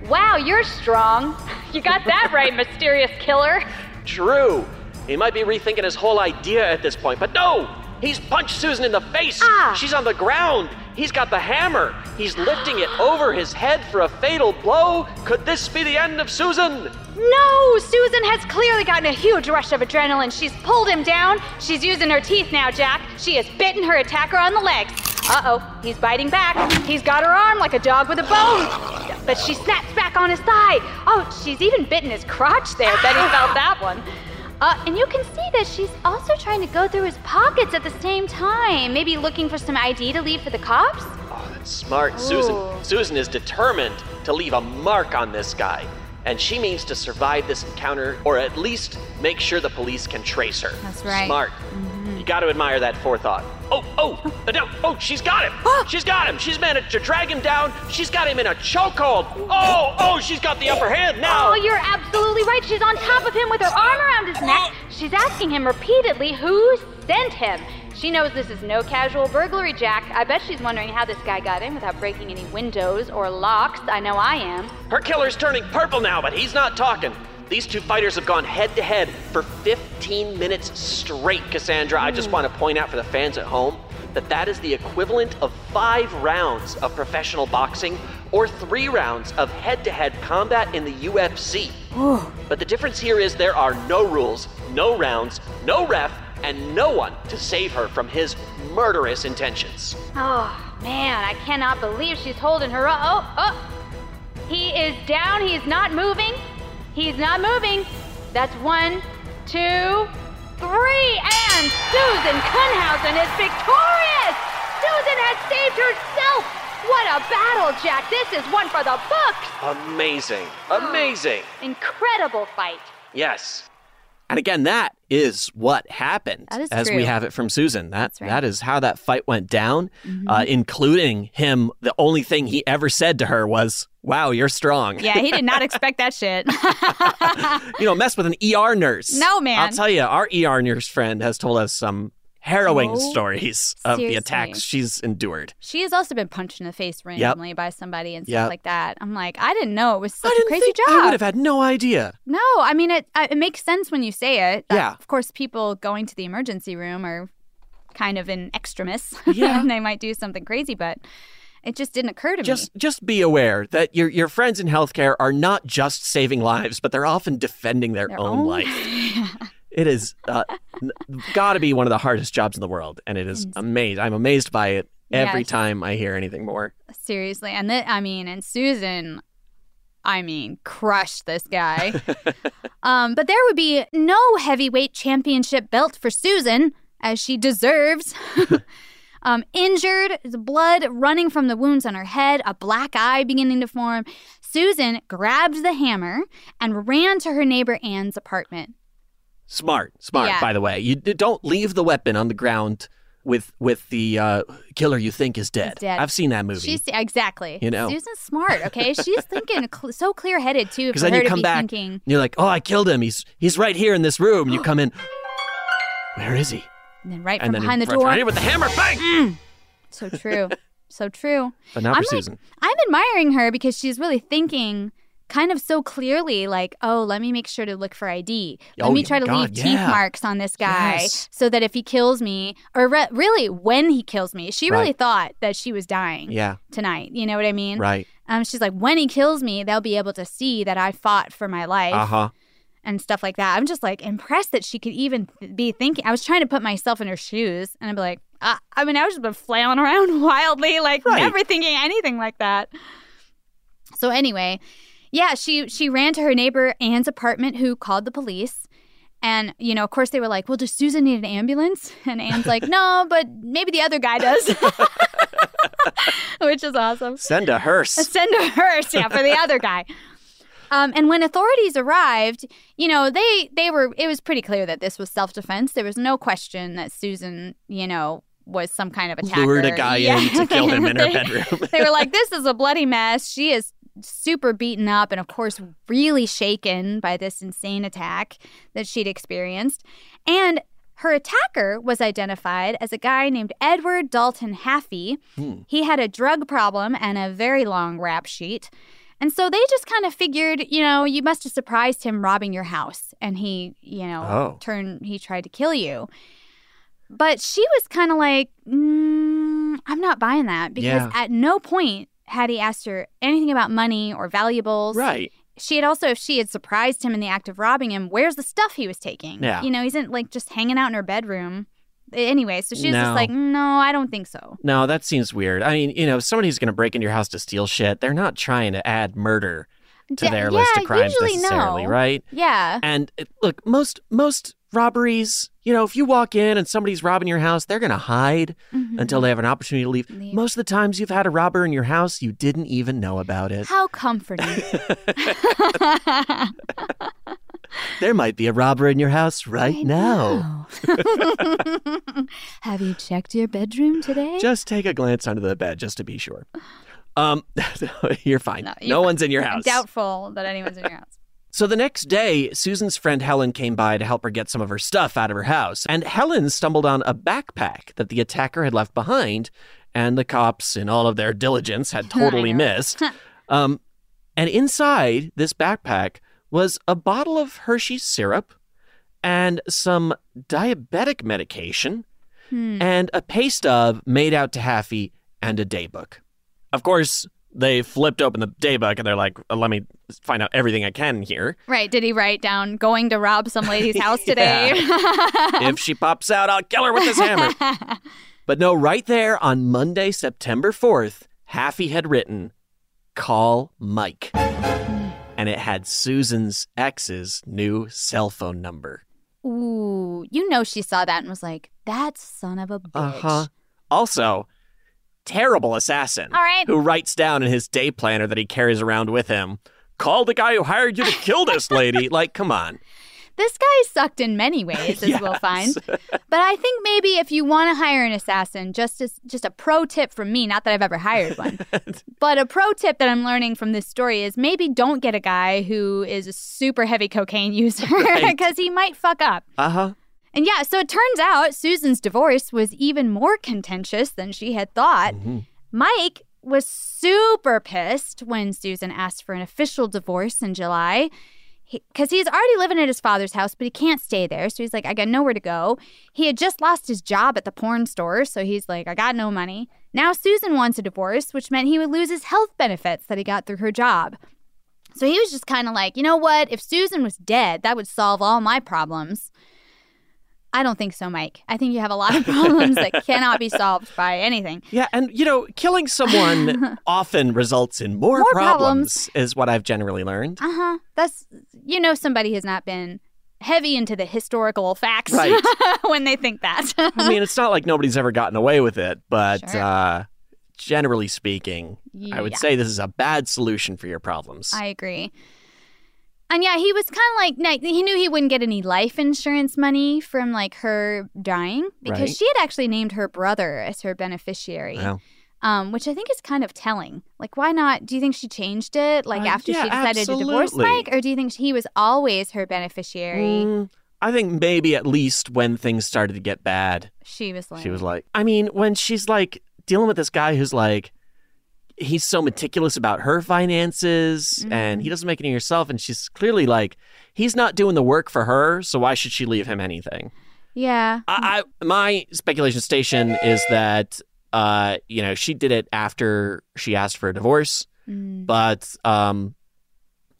Wow, you're strong. You got that right, mysterious killer. True. He might be rethinking his whole idea at this point, but no! He's punched Susan in the face! Ah. She's on the ground! He's got the hammer! He's lifting it over his head for a fatal blow! Could this be the end of Susan? No! Susan has clearly gotten a huge rush of adrenaline. She's pulled him down. She's using her teeth now, Jack. She has bitten her attacker on the legs. Uh oh, he's biting back. He's got her arm like a dog with a bone. But she snaps back on his thigh. Oh, she's even bitten his crotch there. Bet he felt that one. Uh, and you can see that she's also trying to go through his pockets at the same time. Maybe looking for some ID to leave for the cops? Oh, that's smart. Susan Ooh. Susan is determined to leave a mark on this guy. and she means to survive this encounter or at least make sure the police can trace her. That's right. Smart. You got to admire that forethought. Oh, oh, no, oh, she's got him. she's got him. She's managed to drag him down. She's got him in a chokehold. Oh, oh, she's got the upper hand now. Oh, you're absolutely right. She's on top of him with her arm around his neck. She's asking him repeatedly who sent him. She knows this is no casual burglary, Jack. I bet she's wondering how this guy got in without breaking any windows or locks. I know I am. Her killer's turning purple now, but he's not talking. These two fighters have gone head to head for 15 minutes straight, Cassandra. I just hmm. want to point out for the fans at home that that is the equivalent of five rounds of professional boxing or three rounds of head to head combat in the UFC. But the difference here is there are no rules, no rounds, no ref, and no one to save her from his murderous intentions. Oh, man, I cannot believe she's holding her up. Oh, oh. He is down. He is not moving. He's not moving. That's one, two, three. And Susan Kuhnhausen is victorious. Susan has saved herself. What a battle, Jack. This is one for the books. Amazing. Oh, Amazing. Incredible fight. Yes. And again, that is what happened That is as true. we have it from Susan. That right. that is how that fight went down, Mm-hmm. uh, including him. The only thing he ever said to her was, "Wow, you're strong." Yeah, he did not expect that shit. you know, mess with an ER nurse. No, man. I'll tell you, our ER nurse friend has told us some harrowing Oh, stories of the attacks she's endured. she has also been punched in the face randomly by somebody and stuff Yep. like that. I'm like, I didn't know it was such a crazy job. I would have had no idea. No, I mean it. It makes sense when you say it. Yeah. Of course, people going to the emergency room are kind of in extremis. Yeah. and they might do something crazy, but it just didn't occur to Just me. just be aware that your your friends in healthcare are not just saving lives, but they're often defending their, Their own, own- life. It is uh, got to be one of the hardest jobs in the world, and it is amazed. I'm amazed by it every Yes. time I hear anything more. Seriously, and then I mean, and Susan, I mean, crushed this guy. um, but there would be no heavyweight championship belt for Susan, as she deserves. um, injured, blood running from the wounds on her head, a black eye beginning to form. Susan grabbed the hammer and ran to her neighbor Anne's apartment. Smart, smart. Yeah. By the way, you don't leave the weapon on the ground with with the uh, killer you think is dead. dead. I've seen that movie. She's exactly. You know. Susan's smart. Okay, she's thinking cl- so clear headed too. Because then you come back thinking... and you're like, "Oh, I killed him. He's he's right here in this room." You come in. Where is he? And then right and from then behind the right door. you with the hammer, bang! So true. so true. But not for I'm like- Susan. I'm admiring her because she's really thinking kind of so clearly like, oh, let me make sure to look for ID. Let Oh, me try to God, leave teeth marks on this guy Yes. so that if he kills me, or re- really when he kills me, she really Right. thought that she was dying Yeah, tonight. You know what I mean? right. Um, she's like, when he kills me, they'll be able to see that I fought for my life Uh huh. and stuff like that. I'm just like impressed that she could even th- be thinking. I was trying to put myself in her shoes, and I'd be like, I, I mean, I was just been flailing around wildly, like Right. never thinking anything like that. So anyway, yeah, she she ran to her neighbor Anne's apartment, who called the police. And you know, of course, they were like, "Well, does Susan need an ambulance?" And Anne's like, "No, but maybe the other guy does," which is awesome. Send a hearse. Send a hearse, yeah, for the other guy. Um, and when authorities arrived, you know, they they were it was pretty clear that this was self defense. There was no question that Susan, you know, was some kind of attacker. Lured a guy in to kill him in her bedroom. they were like, "This is a bloody mess." She is super beaten up and of course really shaken by this insane attack that she'd experienced. And her attacker was identified as a guy named Edward Dalton Haffey. He had a drug problem and a very long rap sheet. And so they just kind of figured, you know, you must have surprised him robbing your house and he, you know, Oh. turned he tried to kill you. But she was kind of like, mm, I'm not buying that because Yeah. at no point had he asked her anything about money or valuables. Right. She had also, if she had surprised him in the act of robbing him, where's the stuff he was taking? Yeah. You know, he's not like just hanging out in her bedroom. Anyway, so she was No. just like, no, I don't think so. No, that seems weird. I mean, you know, somebody who's going to break into your house to steal shit, they're not trying to add murder to Yeah, their list of crimes necessarily, no. right? Yeah. And uh, look, most most robberies, you know, if you walk in and somebody's robbing your house, they're going to hide Mhm. until they have an opportunity to leave. Leave. Most of the times you've had a robber in your house, you didn't even know about it. How comforting. There might be a robber in your house right now. Have you checked your bedroom today? Just take a glance under the bed just to be sure. Um, you're fine. No, you're fine. one's in your I'm house. doubtful that anyone's in your house. So the next day, Susan's friend Helen came by to help her get some of her stuff out of her house. And Helen stumbled on a backpack that the attacker had left behind, and the cops, in all of their diligence, had totally missed. um, and inside this backpack was a bottle of Hershey's syrup and some diabetic medication Hmm. and a pay stub made out to Haffey and a daybook. Of course, they flipped open the daybook and they're like, "Uh, let me find out everything I can here. Right. Did he write down going to rob some lady's house today? if she pops out, I'll kill her with this hammer. But no, right there on Monday, September 4th, Haffey had written, call Mike. And it had Susan's ex's new cell phone number. Ooh, you know she saw that and was like, that son of a bitch. Uh huh. Also, terrible assassin. All right. Who writes down in his day planner that he carries around with him, call the guy who hired you to kill this lady. like, come on. This guy sucked in many ways, as we'll find. But I think maybe if you want to hire an assassin, just as just a pro tip from me, not that I've ever hired one, but a pro tip that I'm learning from this story is maybe don't get a guy who is a super heavy cocaine user Right. because he might fuck up. Uh huh. And yeah, so it turns out Susan's divorce was even more contentious than she had thought. Mm-hmm. Mike was super pissed when Susan asked for an official divorce in July because he's already living at his father's house, but he can't stay there. So he's like, I got nowhere to go. He had just lost his job at the porn store. So he's like, I got no money. Now Susan wants a divorce, which meant he would lose his health benefits that he got through her job. So he was just kind of like, you know what? If Susan was dead, that would solve all my problems. I don't think so, Mike. I think you have a lot of problems that cannot be solved by anything. Yeah, and you know, killing someone often results in more, More problems, is what I've generally learned. Uh huh. That's you know somebody has not been heavy into the historical facts Right. when they think that. I mean, it's not like nobody's ever gotten away with it, but Sure. uh, generally speaking, I would say this is a bad solution for your problems. I agree. And yeah, he was kind of like he knew he wouldn't get any life insurance money from like her dying because Right. she had actually named her brother as her beneficiary. Well. Um, which I think is kind of telling. Like, why not? Do you think she changed it, like Uh, after yeah, she decided to divorce. Mike, or do you think he was always her beneficiary? Mm, I think maybe at least when things started to get bad, She was like, she was like, I mean, when she's like dealing with this guy who's like, he's so meticulous about her finances and Mm-hmm. he doesn't make any herself. And she's clearly like, he's not doing the work for her. So why should she leave him anything? yeah, I, I my speculation station is that uh you know she did it after she asked for a divorce, Mm. but um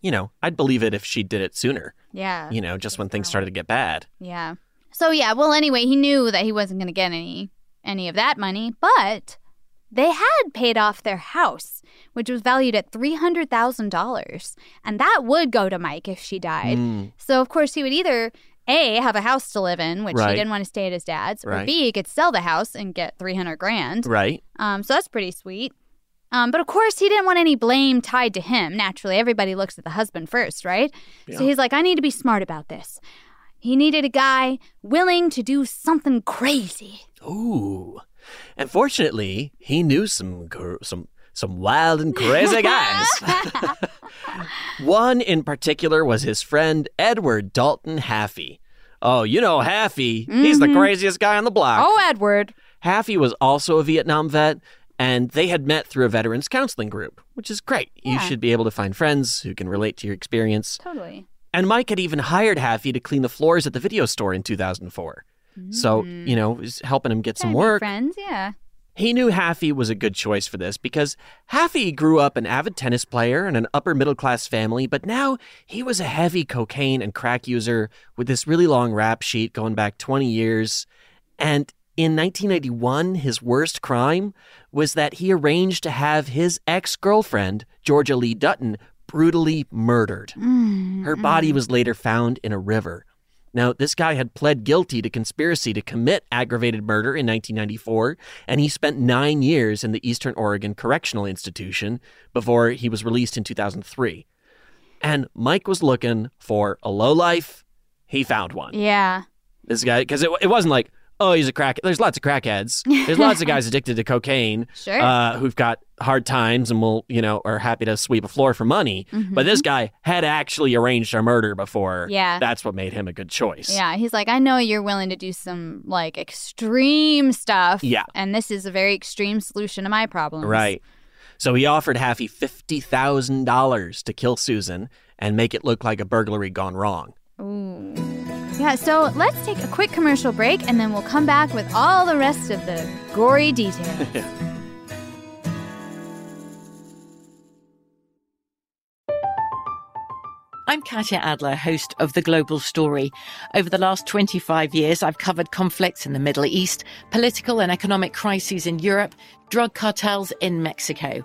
you know I'd believe it if she did it sooner. yeah, You know, just when things started to get bad. yeah. So yeah, well, anyway, he knew that he wasn't going to get any any of that money, but they had paid off their house, which was valued at three hundred thousand dollars, and that would go to Mike if she died. Mm. So of course he would either a have a house to live in, which Right. he didn't want to stay at his dad's, or b he could sell the house and get three hundred grand. Right. Um, so that's pretty sweet. Um, but of course, he didn't want any blame tied to him. Naturally, everybody looks at the husband first, right? So he's like, I need to be smart about this. He needed a guy willing to do something crazy. Ooh. And fortunately, he knew some some some wild and crazy guys. One in particular was his friend Edward Dalton Haffey. Oh, you know Haffey. He's the Mhm. craziest guy on the block. Oh, Edward. Haffey was also a Vietnam vet, and they had met through a veterans counseling group, which is great. You should be able to find friends who can relate to your experience. Totally. And Mike had even hired Haffey to clean the floors at the video store in 2004. So, you know, mm. was helping him get some Trying to be work. Friends, yeah. He knew Haffey was a good choice for this because Haffey grew up an avid tennis player in an upper middle class family, but now he was a heavy cocaine and crack user with this really long rap sheet going back 20 years. And in 1981, his worst crime was that he arranged to have his ex girlfriend, Georgia Lee Dutton, brutally murdered. Mm, Her body mm. was later found in a river. Now, this guy had pled guilty to conspiracy to commit aggravated murder in 1994, and he spent nine years in the Eastern Oregon Correctional Institution before he was released in 2003. And Mike was looking for a lowlife. He found one. Yeah. This guy, because it, it wasn't like, oh, he's a crack. There's lots of crackheads. There's lots of guys addicted to cocaine Sure. uh, who've got hard times and will, you know, are happy to sweep a floor for money. But this guy had actually arranged a murder before. Mm-hmm. Yeah. That's what made him a good choice. Yeah, he's like, I know you're willing to do some like extreme stuff. Yeah. And this is a very extreme solution to my problems. Right. So he offered Haffey $50,000 to kill Susan and make it look like a burglary gone wrong. Ooh. Yeah, so let's take a quick commercial break and then we'll come back with all the rest of the gory details. I'm Katya Adler, host of The Global Story. Over the last 25 years, I've covered conflicts in the Middle East, political and economic crises in Europe, drug cartels in Mexico.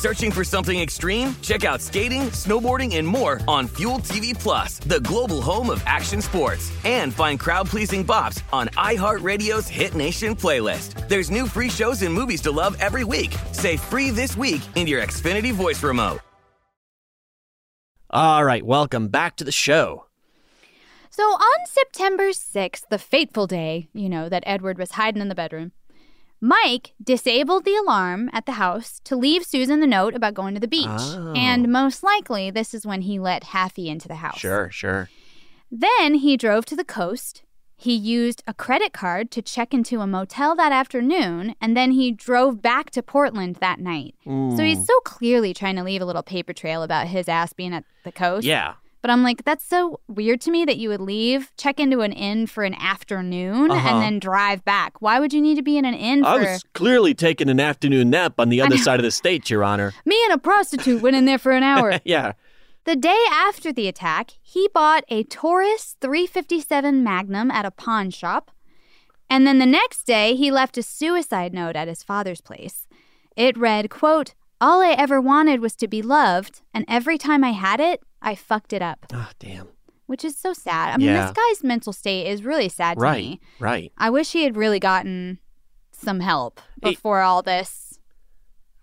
Searching for something extreme? Check out skating, snowboarding, and more on Fuel TV Plus, the global home of action sports. And find crowd-pleasing bops on iHeartRadio's Hit Nation playlist. There's new free shows and movies to love every week. Say free this week in your Xfinity voice remote. All right, welcome back to the show. So on September 6th, the fateful day, you know, that Edward was hiding in the bedroom, Mike disabled the alarm at the house to leave Susan the note about going to the beach. Oh. And most likely, this is when he let Haffey into the house. Sure, sure. Then he drove to the coast. He used a credit card to check into a motel that afternoon, and then he drove back to Portland that night. So he's so clearly trying to leave a little paper trail about his ass being at the coast. Yeah. But I'm like, that's so weird to me that you would leave, check into an inn for an afternoon, Uh-huh. and then drive back. Why would you need to be in an inn I was clearly taking an afternoon nap on the other side of the state, Your Honor. me and a prostitute went in there for an hour? yeah. The day after the attack, he bought a Taurus 357 Magnum at a pawn shop. And then the next day, he left a suicide note at his father's place. It read, quote, All I ever wanted was to be loved, and every time I had it, I fucked it up. Ah, damn. Which is so sad. I mean, Yeah. this guy's mental state is really sad to Right, me. right. I wish he had really gotten some help before all this,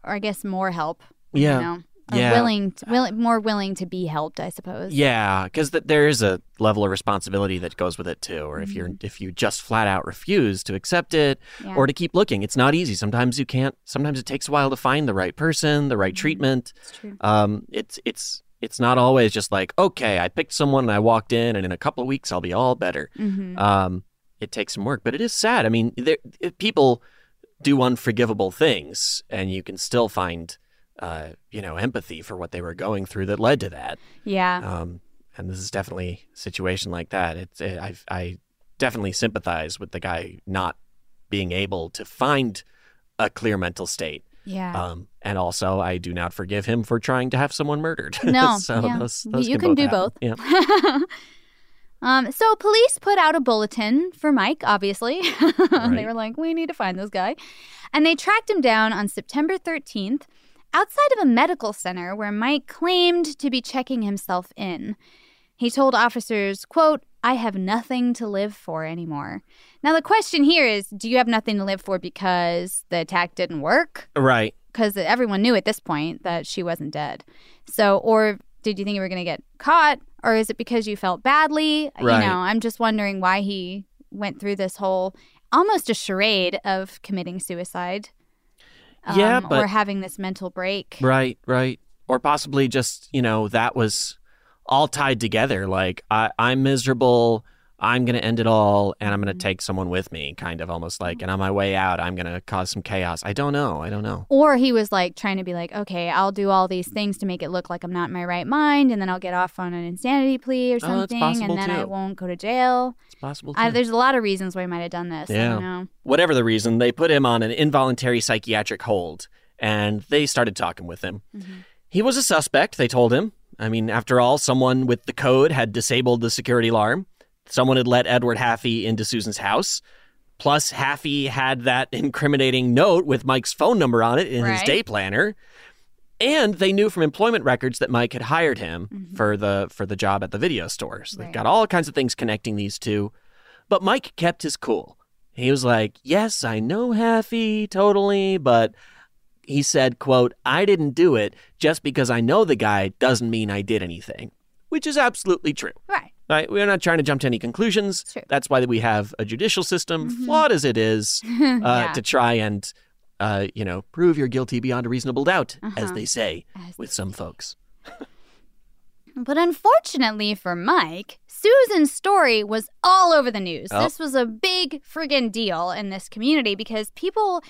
or I guess more help. Yeah. You know? Yeah. willing, to, more willing to be helped, I suppose. Yeah, because th- there is a level of responsibility that goes with it too. Or if you're if you just flat out refuse to accept it, Mm-hmm. Yeah. or to keep looking, it's not easy. Sometimes you can't. Sometimes it takes a while to find the right person, the right treatment. It's true. Um, it's it's it's not always just like okay, I picked someone and I walked in, and in a couple of weeks I'll be all better. Mhm. Um, it takes some work, but it is sad. I mean, there, people do unforgivable things, and you can still find, uh, you know, empathy for what they were going through that led to that. Yeah. Um, and this is definitely a situation like that. It's it, I I definitely sympathize with the guy not being able to find a clear mental state. Yeah. Um, and also, I do not forgive him for trying to have someone murdered. No, so yeah. those, those you can, do happen. both. Yeah. um, so police put out a bulletin for Mike. Obviously, they were like, "We need to find this guy," and they tracked him down on September 13th outside of a medical center where Mike claimed to be checking himself in. He told officers, "quote I have nothing to live for anymore." Now the question here is, do you have nothing to live for because the attack didn't work? Right. because everyone knew at this point that she wasn't dead. So, or did you think you were going to get caught, or is it because you felt badly? Right. You know, I'm just wondering why he went through this whole almost a charade of committing suicide. Yeah, um, but- or having this mental break. Right, right. Or possibly just, you know, that was all tied together. Like, I, I'm miserable. I'm going to end it all and I'm going Mm-hmm. to take someone with me, kind of almost like, and on my way out, I'm going to cause some chaos. I don't know. I don't know. Or he was like trying to be like, okay, I'll do all these things to make it look like I'm not in my right mind, and then I'll get off on an insanity plea or Oh, something, possible, and then I won't go to jail. It's possible. I, there's a lot of reasons why he might have done this. I don't know. Whatever the reason, they put him on an involuntary psychiatric hold and they started talking with him. He was a suspect, they told him. I mean, after all, someone with the code had disabled the security alarm. Someone had let Edward Haffey into Susan's house. Plus, Haffey had that incriminating note with Mike's phone number on it in his day planner. And they knew from employment records that Mike had hired him mm-hmm. for the for the job at the video store. So they've got all kinds of things connecting these two. But Mike kept his cool. He was like, "Yes, I know Haffey totally, but he said, quote, I didn't do it just because I know the guy doesn't mean I did anything." Which is absolutely true. Right. Right? We're not trying to jump to any conclusions. That's why we have a judicial system, Mm-hmm. flawed as it is, uh, Yeah. to try and, uh, you know, prove you're guilty beyond a reasonable doubt, as Uh-huh. they say with some folks. But unfortunately for Mike, Susan's story was all over the news. Oh. This was a big friggin' deal in this community because people,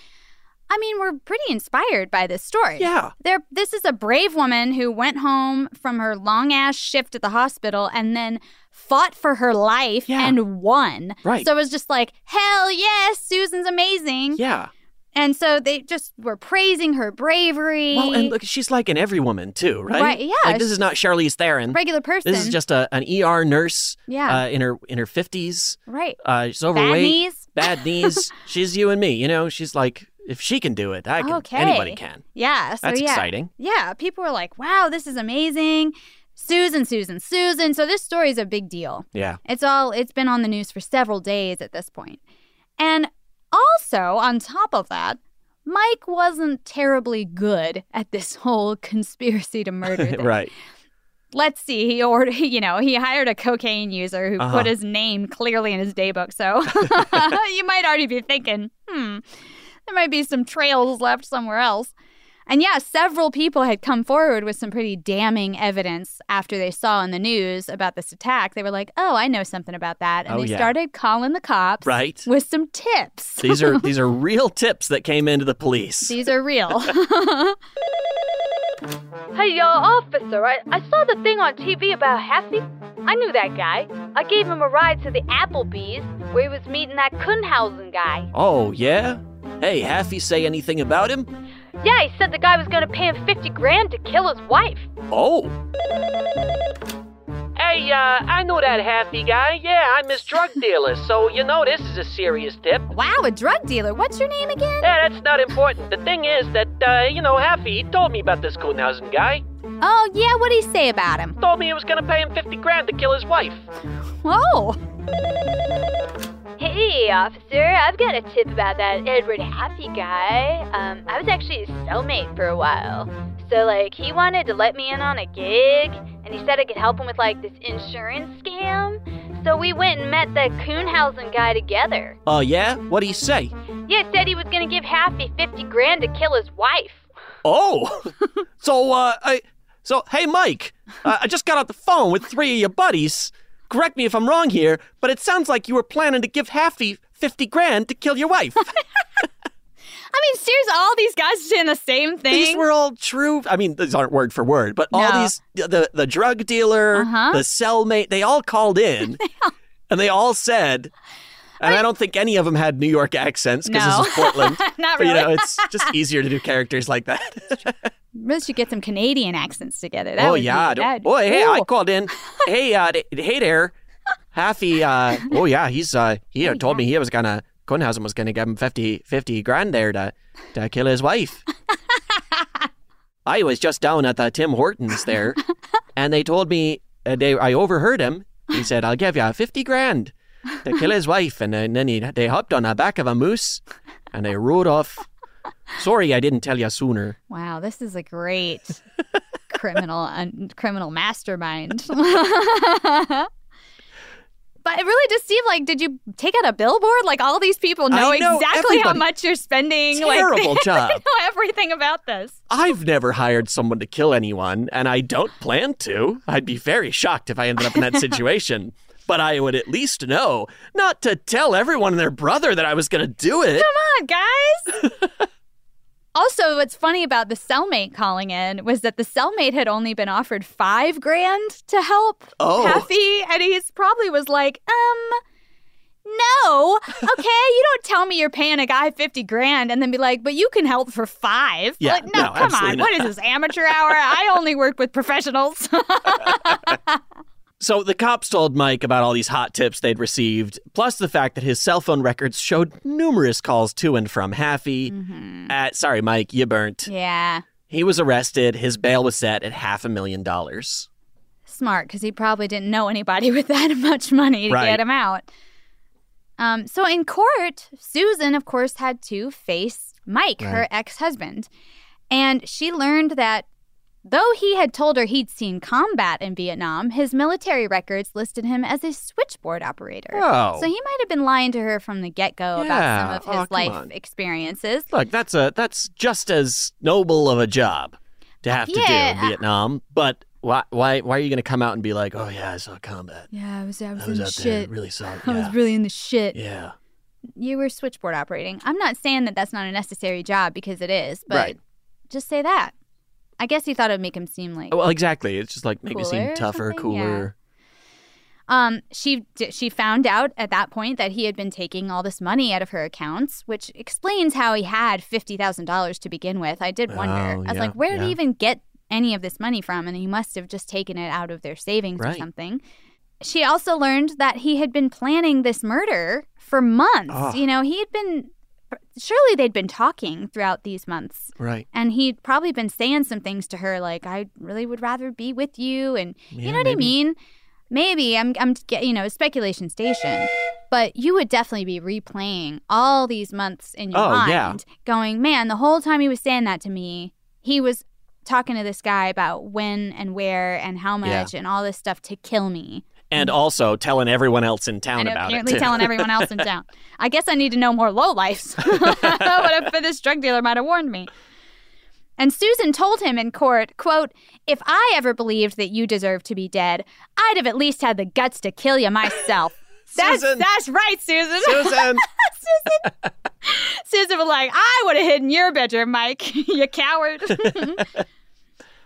I mean, we're pretty inspired by this story. Yeah. There, this is a brave woman who went home from her long ass shift at the hospital and then fought for her life and won. Right. So it was just like, hell yes, Susan's amazing. Yeah. And so they just were praising her bravery. Well, and look, she's like an every woman too, right? Right, yeah, Like this is not Charlize Theron. regular person. This is just a, an ER nurse. Yeah. Uh, in her in her fifties. right. Uh, she's overweight. knees. Bad knees. she's you and me. You know, she's like, if she can do it, I can. Okay. Anybody can. Yeah. So That's yeah. exciting. Yeah. People were like, wow, this is amazing. Susan, Susan, Susan. So this story is a big deal. Yeah. It's all it's been on the news for several days at this point. And also, on top of that, Mike wasn't terribly good at this whole conspiracy to murder thing. right. Let's see. He ordered, you know, he hired a cocaine user who Uh-huh. put his name clearly in his daybook. So you might already be thinking, hmm, there might be some trails left somewhere else. And yeah, several people had come forward with some pretty damning evidence after they saw in the news about this attack. They were like, "Oh, I know something about that," and Oh, they yeah. started calling the cops Right. with some tips. These are these are real tips that came into the police. These are real. Hey, uh, officer, I, I saw the thing on TV about Happy. I knew that guy. I gave him a ride to the Applebee's where he was meeting that Kuhnhausen guy. Oh yeah. Hey, Haffey say anything about him? Yeah, he said the guy was gonna pay him 50 grand to kill his wife. Oh. Hey, uh, I know that Happy guy. Yeah, I'm his drug dealer, so you know this is a serious tip. Wow, a drug dealer. What's your name again? Yeah, that's not important. The thing is that, uh, you know, Happy, he told me about this Kuhnhausen guy. Oh, yeah, what'd he say about him? Told me he was gonna pay him 50 grand to kill his wife. Whoa. Hey, officer, I've got a tip about that Edward Happy guy. Um, I was actually his cellmate for a while. So, like, he wanted to let me in on a gig, and he said I could help him with, like, this insurance scam. So we went and met the Kuhnhausen guy together. Oh, yeah? What'd he say? Yeah, said he was gonna give Happy 50 grand to kill his wife. Oh! so, uh, I. So, hey, Mike, uh, I just got off the phone with three of your buddies. Correct me if I'm wrong here, but it sounds like you were planning to give Happy 50 grand to kill your wife. I mean, seriously, all these guys are saying the same thing. These were all true. I mean, these aren't word for word, but all these the the drug dealer, Uh-huh. the cellmate, they all called in, and they all said. And I don't think any of them had New York accents because No. this is Portland. Not But, you know, really. it's just easier to do characters like that. Really should get some Canadian accents together. That oh yeah, Be, boy, hey, I called in. hey, uh, hey there, Happy. Uh, oh yeah, he's uh, he told me he was gonna Kuhnhausen was gonna give him 50, 50 grand there to to kill his wife. I was just down at the Tim Hortons there, and they told me uh, they I overheard him. He said, "I'll give you fifty grand to kill his wife," and, then- then he they hopped on the back of a moose, and they rode off. Sorry, I didn't tell you sooner. Wow, this is a great criminal un- criminal mastermind. But it really just seemed like, did you take out a billboard? Like all these people know, know, exactly how much you're spending. Terrible like, job. They know everything about this. I've never hired someone to kill anyone, and I don't plan to. I'd be very shocked if I ended up in that situation. But I would at least know not to tell everyone and their brother that I was going to do it. Come on, guys. Also, what's funny about the cellmate calling in was that the cellmate had only been offered five grand to help Oh. Happy, and he's probably was like, um. No. Okay, you don't tell me you're paying a guy 50 grand and then be like, but you can help for five. Yeah, like, no, no, come on. not. What is this, amateur hour? I only work with professionals. So the cops told Mike about all these hot tips they'd received, plus the fact that his cell phone records showed numerous calls to and from Haffey. At sorry, Mike, you burnt. yeah. He was arrested. His bail was set at half a million dollars. Smart, because he probably didn't know anybody with that much money to Right. get him out. Um, so in court, Susan, of course, had to face Mike, her ex husband. And she learned that though he had told her he'd seen combat in Vietnam, his military records listed him as a switchboard operator. Oh. So he might have been lying to her from the get go Yeah. about some of Oh, his come life on. experiences. Look, that's a that's just as noble of a job to have to do in Vietnam. But why why why are you going to come out and be like, oh yeah, I saw combat. Yeah, I was, I was, I was in the out there, shit. really saw it, I was really in the shit. Yeah. You were switchboard operating. I'm not saying that that's not a necessary job because it is, but Right. just say that. I guess he thought it would make him seem like. Well, exactly. It's just like make Cooler seem or tougher, something? Yeah. cooler. Um, she d- she found out at that point that he had been taking all this money out of her accounts, which explains how he had fifty thousand dollars to begin with. I did wonder. Oh, I was yeah, like, where did yeah. he even get any of this money from? And he must have just taken it out of their savings or Right. something. She also learned that he had been planning this murder for months. Ah. You know, he had been. Surely they'd been talking throughout these months. Right. And he'd probably been saying some things to her like, I really would rather be with you. And you Yeah, know what I mean? Maybe I'm, I'm, you know, speculation station. But you would definitely be replaying all these months in your Oh, mind, yeah. going, man, the whole time he was saying that to me, he was talking to this guy about when and where and how Yeah. much and all this stuff to kill me. And also telling everyone else in town and about apparently it. too. telling everyone else in town. I guess I need to know more lowlifes. what if this drug dealer might have warned me? And Susan told him in court, quote, if I ever believed that you deserved to be dead, I'd have at least had the guts to kill you myself. That's, Susan. that's right, Susan. Susan. Susan. Susan was like, I would have hidden your bedroom, Mike, you coward.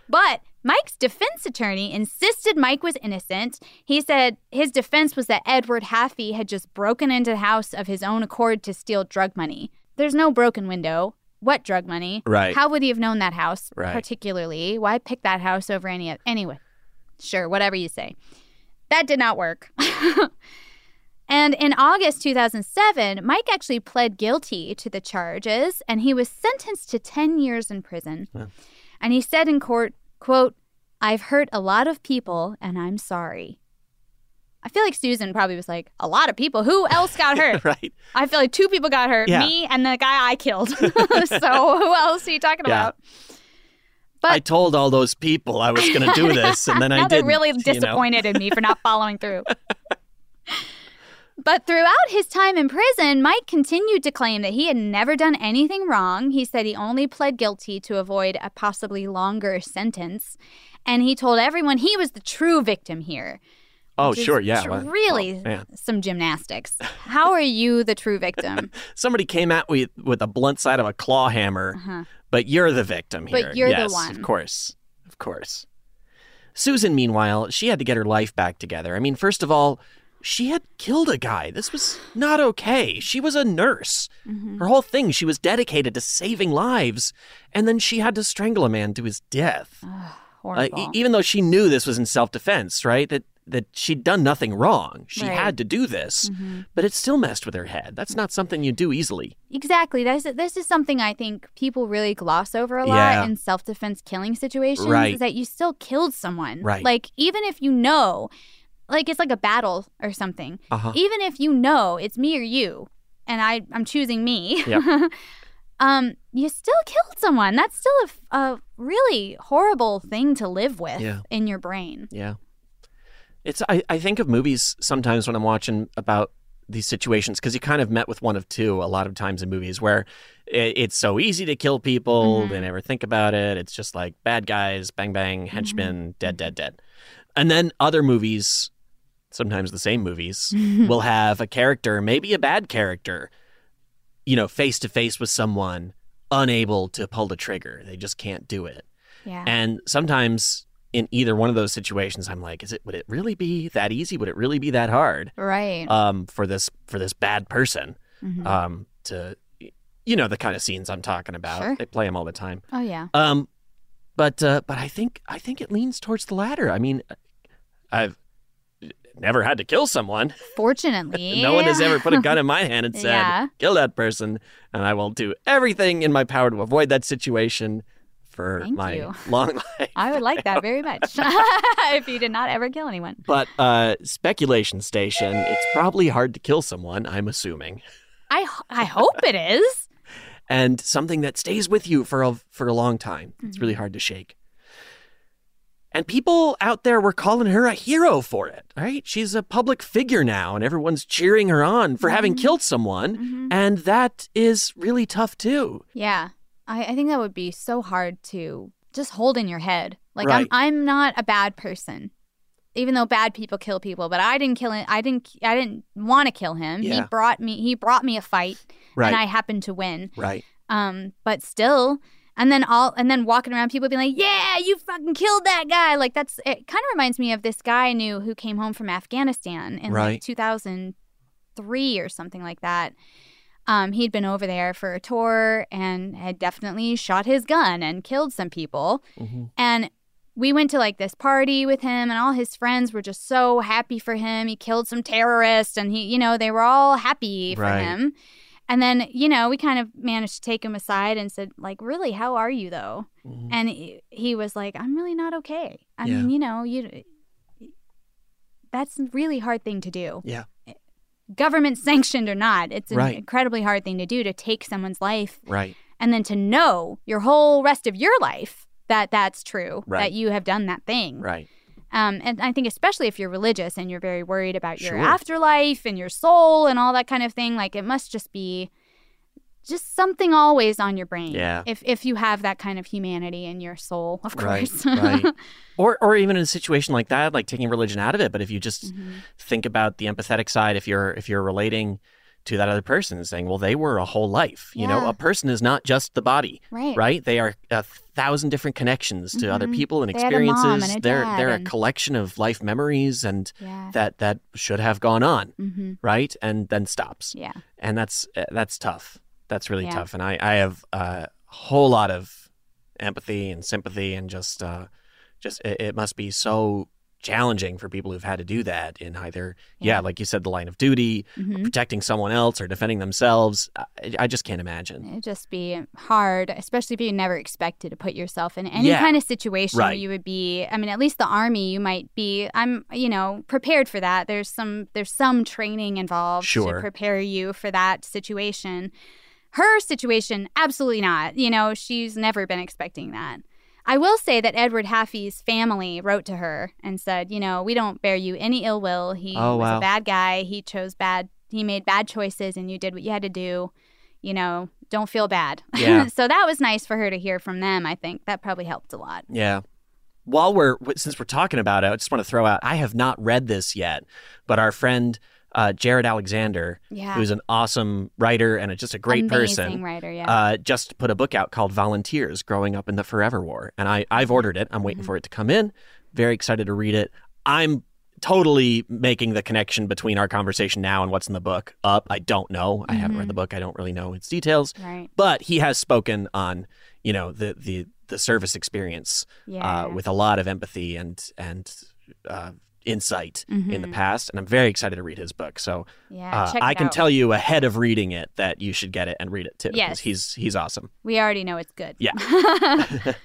but Mike's defense attorney insisted Mike was innocent. He said his defense was that Edward Haffey had just broken into the house of his own accord to steal drug money. There's no broken window. What drug money? Right. How would he have known that house Right. particularly? Why pick that house over any other? Anyway, sure, whatever you say. that did not work. and in August 2007, Mike actually pled guilty to the charges and he was sentenced to 10 years in prison. Yeah. And he said in court, quote, I've hurt a lot of people and I'm sorry. I feel like Susan probably was like, a lot of people. Who else got hurt? right. I feel like two people got hurt Yeah. me and the guy I killed. so who else are you talking Yeah. about? But I told all those people I was going to do this, and then I they're didn't. really you know? disappointed in me for not following through. But throughout his time in prison, Mike continued to claim that he had never done anything wrong. He said he only pled guilty to avoid a possibly longer sentence. And he told everyone he was the true victim here. Oh, sure, yeah. well, really oh, some gymnastics. How are you the true victim? Somebody came at with with a blunt side of a claw hammer, Uh-huh. but you're the victim here. But you're the one. Of course. Of course. Susan, meanwhile, she had to get her life back together. I mean, first of all, she had killed a guy. This was not okay. She was a nurse. Mm-hmm. Her whole thing, she was dedicated to saving lives. And then she had to strangle a man to his death. Uh, e- even though she knew this was in self defense, right? That that she'd done nothing wrong. She Right. had to do this, Mhm. but it still messed with her head. That's not something you do easily. Exactly. This is, this is something I think people really gloss over a lot Yeah. in self defense killing situations. Right. Is that you still killed someone. Right. Like even if you know, like it's like a battle or something. Uh-huh. Even if you know it's me or you, and I I'm choosing me. Yep. um, you still killed someone. That's still a, a really horrible thing to live with Yeah. in your brain. Yeah. It's I, I think of movies sometimes when I'm watching about these situations because you kind of met with one of two a lot of times in movies where it, it's so easy to kill people Mhm. they never think about it it's just like bad guys bang bang henchmen dead dead dead and then other movies sometimes the same movies will have a character maybe a bad character you know face to face with someone unable to pull the trigger they just can't do it Yeah. and sometimes in either one of those situations, I'm like, is it would it really be that easy? Would it really be that hard? Right. Um, for this for this bad person, Mhm. um, to you know the kind of scenes I'm talking about. Sure. They play them all the time. oh yeah. Um, but uh, but I think I think it leans towards the latter. I mean, I've never had to kill someone. Fortunately, no one has ever put a gun in my hand and said, Yeah. "Kill that person," and I will do everything in my power to avoid that situation for Thank my you. long life. I would like that very much if you did not ever kill anyone. But uh, speculation station, it's probably hard to kill someone, I'm assuming, I, I hope it is. and something that stays with you for a for a long time. It's Mm-hmm. really hard to shake. And people out there were calling her a hero for it, right? She's a public figure now, and everyone's cheering her on for having Mm-hmm. killed someone, and that is really tough too. Yeah, I, I think that would be so hard to just hold in your head. Like Right. I'm I'm not a bad person, even though bad people kill people. But I didn't kill him. I didn't I didn't want to kill him. He brought me he brought me a fight, Right. and I happened to win. Right. Um, but still. And then all, and then walking around, people being like, "Yeah, you fucking killed that guy!" Like that's it. Kind of reminds me of this guy I knew who came home from Afghanistan in Right. like 2003 or something like that. Um, he'd been over there for a tour and had definitely shot his gun and killed some people. Mm-hmm. And we went to like this party with him, and all his friends were just so happy for him. He killed some terrorists, and he, you know, they were all happy for Right. him. And then, you know, we kind of managed to take him aside and said, like, really, how are you though? Mm-hmm. And he, he was like, I'm really not okay. I Yeah. mean, you know, you that's a really hard thing to do. Yeah. Government sanctioned or not, it's an Right. incredibly hard thing to do to take someone's life Right. and then to know your whole rest of your life that that's true, Right. that you have done that thing. Right. Um, and I think especially if you're religious and you're very worried about your Sure. afterlife and your soul and all that kind of thing, like it must just be just something always on your brain. Yeah. If if you have that kind of humanity in your soul, of Right, course. right. Or, or even in a situation like that, like taking religion out of it. But if you just Mm-hmm. think about the empathetic side, if you're if you're relating to that other person and saying, well, they were a whole life. You know, a person is not just the body, Right. Right? They are a thousand different connections to other Mhm. people and They experiences. and they're they're and- a collection of life memories and Yeah. that that should have gone on, Mhm. right? And then stops. Yeah. And that's uh, that's tough. That's really Yeah. tough. And I I have a whole lot of empathy and sympathy and just uh just it, it must be so challenging for people who've had to do that in either, yeah, like you said, the line of duty, or Mhm. protecting someone else, or defending themselves. I, I just can't imagine. It'd just be hard, especially if you never expected to put yourself in any Yeah. kind of situation where Right. you would be. I mean, at least the army, you might be. I'm, you know, prepared for that. There's some, there's some training involved Sure. to prepare you for that situation. Her situation, absolutely not. You know, she's never been expecting that. I will say that Edward Haffey's family wrote to her and said, you know, we don't bear you any ill will. He Oh, was wow. a bad guy. He chose bad. He made bad choices, and you did what you had to do. You know, don't feel bad. Yeah. so that was nice for her to hear from them. I think that probably helped a lot. Yeah. While we're since we're talking about it, I just want to throw out I have not read this yet, but our friend uh, Jerad Alexander, Yeah. who's an awesome writer and a, just a great Amazing person, writer, yeah. uh, just put a book out called Volunteers: Growing Up in the Forever War, and I I've ordered it. I'm waiting Mm-hmm. for it to come in. Very excited to read it. I'm totally making the connection between our conversation now and what's in the book up. I don't know. I haven't read the book. I don't really know its details. Right. But he has spoken on, you know, the the the service experience Yeah. uh, with a lot of empathy and and uh, insight in the Mhm. past, and I'm very excited to read his book. So Yeah, uh, I can out. tell you ahead of reading it that you should get it and read it too. Yes. he's he's awesome. We already know it's good. Yeah.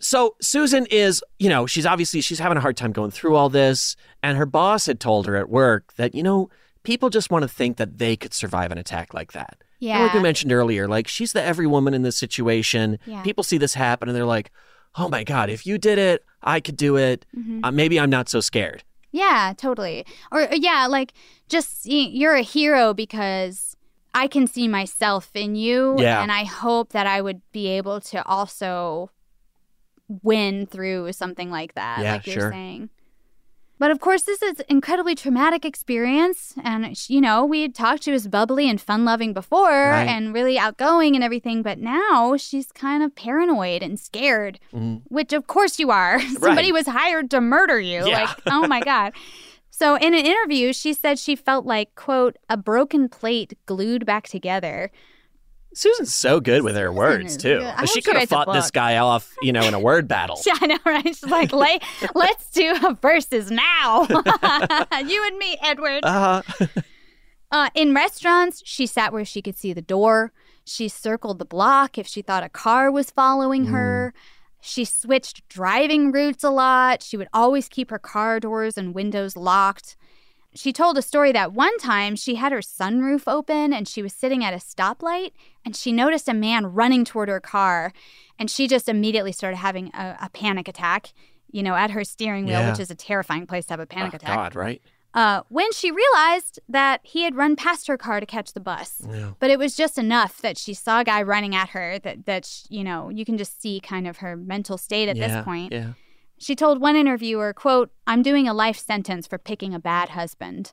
So Susan is, you know, she's obviously she's having a hard time going through all this, and her boss had told her at work that you know people just want to think that they could survive an attack like that. And like we mentioned earlier, like she's the every woman in this situation. Yeah. People see this happen and they're like, "Oh my god, if you did it, I could do it. Mhm. Uh, maybe I'm not so scared." Yeah, totally. Or uh, yeah, like just you're a hero because I can see myself in you Yeah. and I hope that I would be able to also win through something like that Yeah, like you're sure. saying. But of course, this is incredibly traumatic experience, and you know we had talked. She was bubbly and fun-loving before, Right. and really outgoing and everything. But now she's kind of paranoid and scared, Mhm. which of course you are. Somebody was hired to murder you. Yeah. Like, oh my god. So in an interview, she said she felt like quote a broken plate glued back together. Susan's so good with her words too. I she could have fought this guy off, you know, in a word battle. Yeah, I know, right? She's like, Lay, let's do a verses now. you and me, Edward. Uh-huh. Uh, in restaurants, she sat where she could see the door. She circled the block if she thought a car was following her. She switched driving routes a lot. She would always keep her car doors and windows locked. She told a story that one time she had her sunroof open and she was sitting at a stoplight and she noticed a man running toward her car and she just immediately started having a, a panic attack, you know, at her steering wheel, Yeah. which is a terrifying place to have a panic Oh, attack God, right? uh, when she realized that he had run past her car to catch the bus. Yeah. But it was just enough that she saw a guy running at her that, that sh- you know, you can just see kind of her mental state at yeah, this point. Yeah. She told one interviewer, quote, I'm doing a life sentence for picking a bad husband.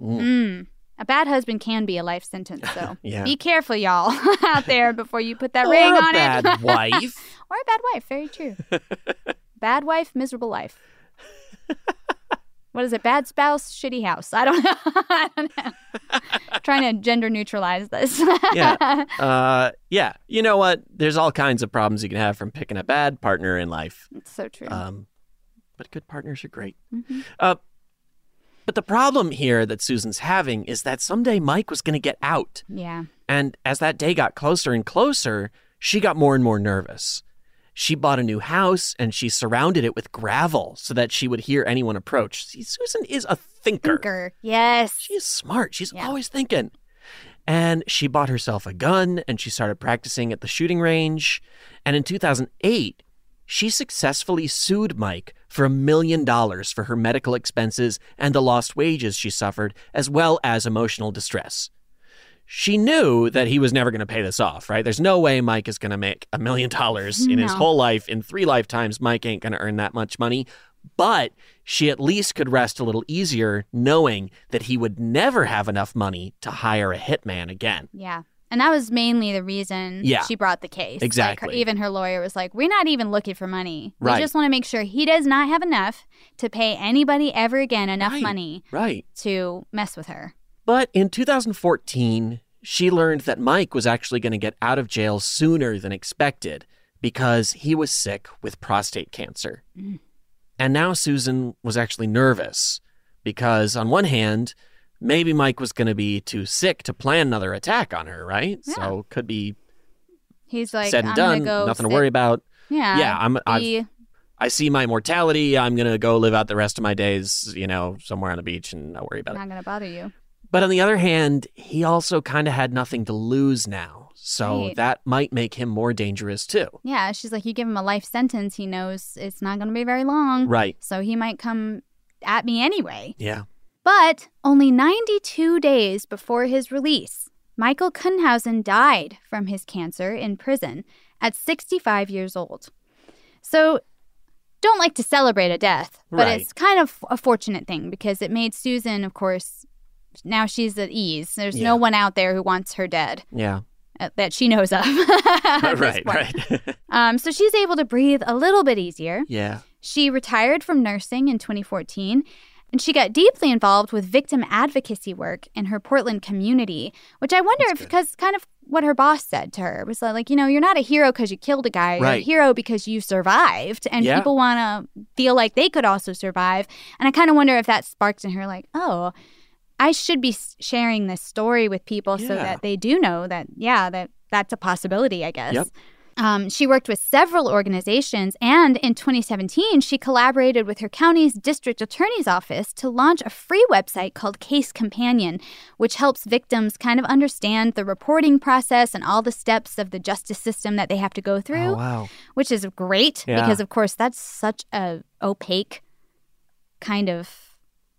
Mm. Mm. A bad husband can be a life sentence, though. Yeah. Be careful, y'all, out there before you put that ring on bad it. Bad wife. or a bad wife. Very true. bad wife, miserable life. What is it? Bad spouse, shitty house. I don't know. I don't know. Trying to gender neutralize this. yeah. Uh, yeah. You know what? There's all kinds of problems you can have from picking a bad partner in life. It's so true. Um, but good partners are great. Mhm. Uh, but the problem here that Susan's having is that someday Mike was going to get out. yeah. And as that day got closer and closer, she got more and more nervous. She bought a new house and she surrounded it with gravel so that she would hear anyone approach. See, Susan is a thinker. Thinker. Yes. She's smart. She's always thinking. And she bought herself a gun and she started practicing at the shooting range. And in 2008, she successfully sued Mike for a million dollars for her medical expenses and the lost wages she suffered, as well as emotional distress. She knew that he was never going to pay this off, right? There's no way Mike is going to make a million dollars in his whole life. In three lifetimes, Mike ain't going to earn that much money. But she at least could rest a little easier knowing that he would never have enough money to hire a hitman again. Yeah. And that was mainly the reason Yeah. she brought the case. Like, her- Exactly. even her lawyer was like, We're not even looking for money. We just want to make sure he does not have enough to pay anybody ever again enough Right. money Right. to mess with her. But in 2014, she learned that Mike was actually going to get out of jail sooner than expected because he was sick with prostate cancer. Mm. And now Susan was actually nervous because, on one hand, maybe Mike was going to be too sick to plan another attack on her, right? Yeah. So could be He's like, said and I'm done, go nothing sit- to worry about. Yeah. Yeah, I'm. Be- I see my mortality. I'm gonna go live out the rest of my days, you know, somewhere on the beach and not worry about it. not gonna bother you. But on the other hand, he also kind of had nothing to lose now, so Right. that might make him more dangerous too. Yeah, she's like, you give him a life sentence, he knows it's not gonna be very long. Right. So he might come at me anyway. Yeah. But only 92 days before his release, Michael Kuhnhausen died from his cancer in prison at 65 years old. So, don't like to celebrate a death, but Right. it's kind of a fortunate thing because it made Susan, of course, now she's at ease. There's Yeah. no one out there who wants her dead Yeah. uh, that she knows of. right. Right. Um, so she's able to breathe a little bit easier. yeah. She retired from nursing in 2014, and she got deeply involved with victim advocacy work in her Portland community, which I wonder if because kind of what her boss said to her was like, you know, you're not a hero because you killed a guy, you're a hero because you survived, and Yeah. people want to feel like they could also survive. And I kind of wonder if that sparked in her, like, oh, I should be sharing this story with people so that they do know that, yeah, that that's a possibility, I guess. Yep. Um, she worked with several organizations, and in 2017, she collaborated with her county's district attorney's office to launch a free website called Case Companion, which helps victims kind of understand the reporting process and all the steps of the justice system that they have to go through. Oh, wow. Which is great Yeah. because, of course, that's such a opaque kind of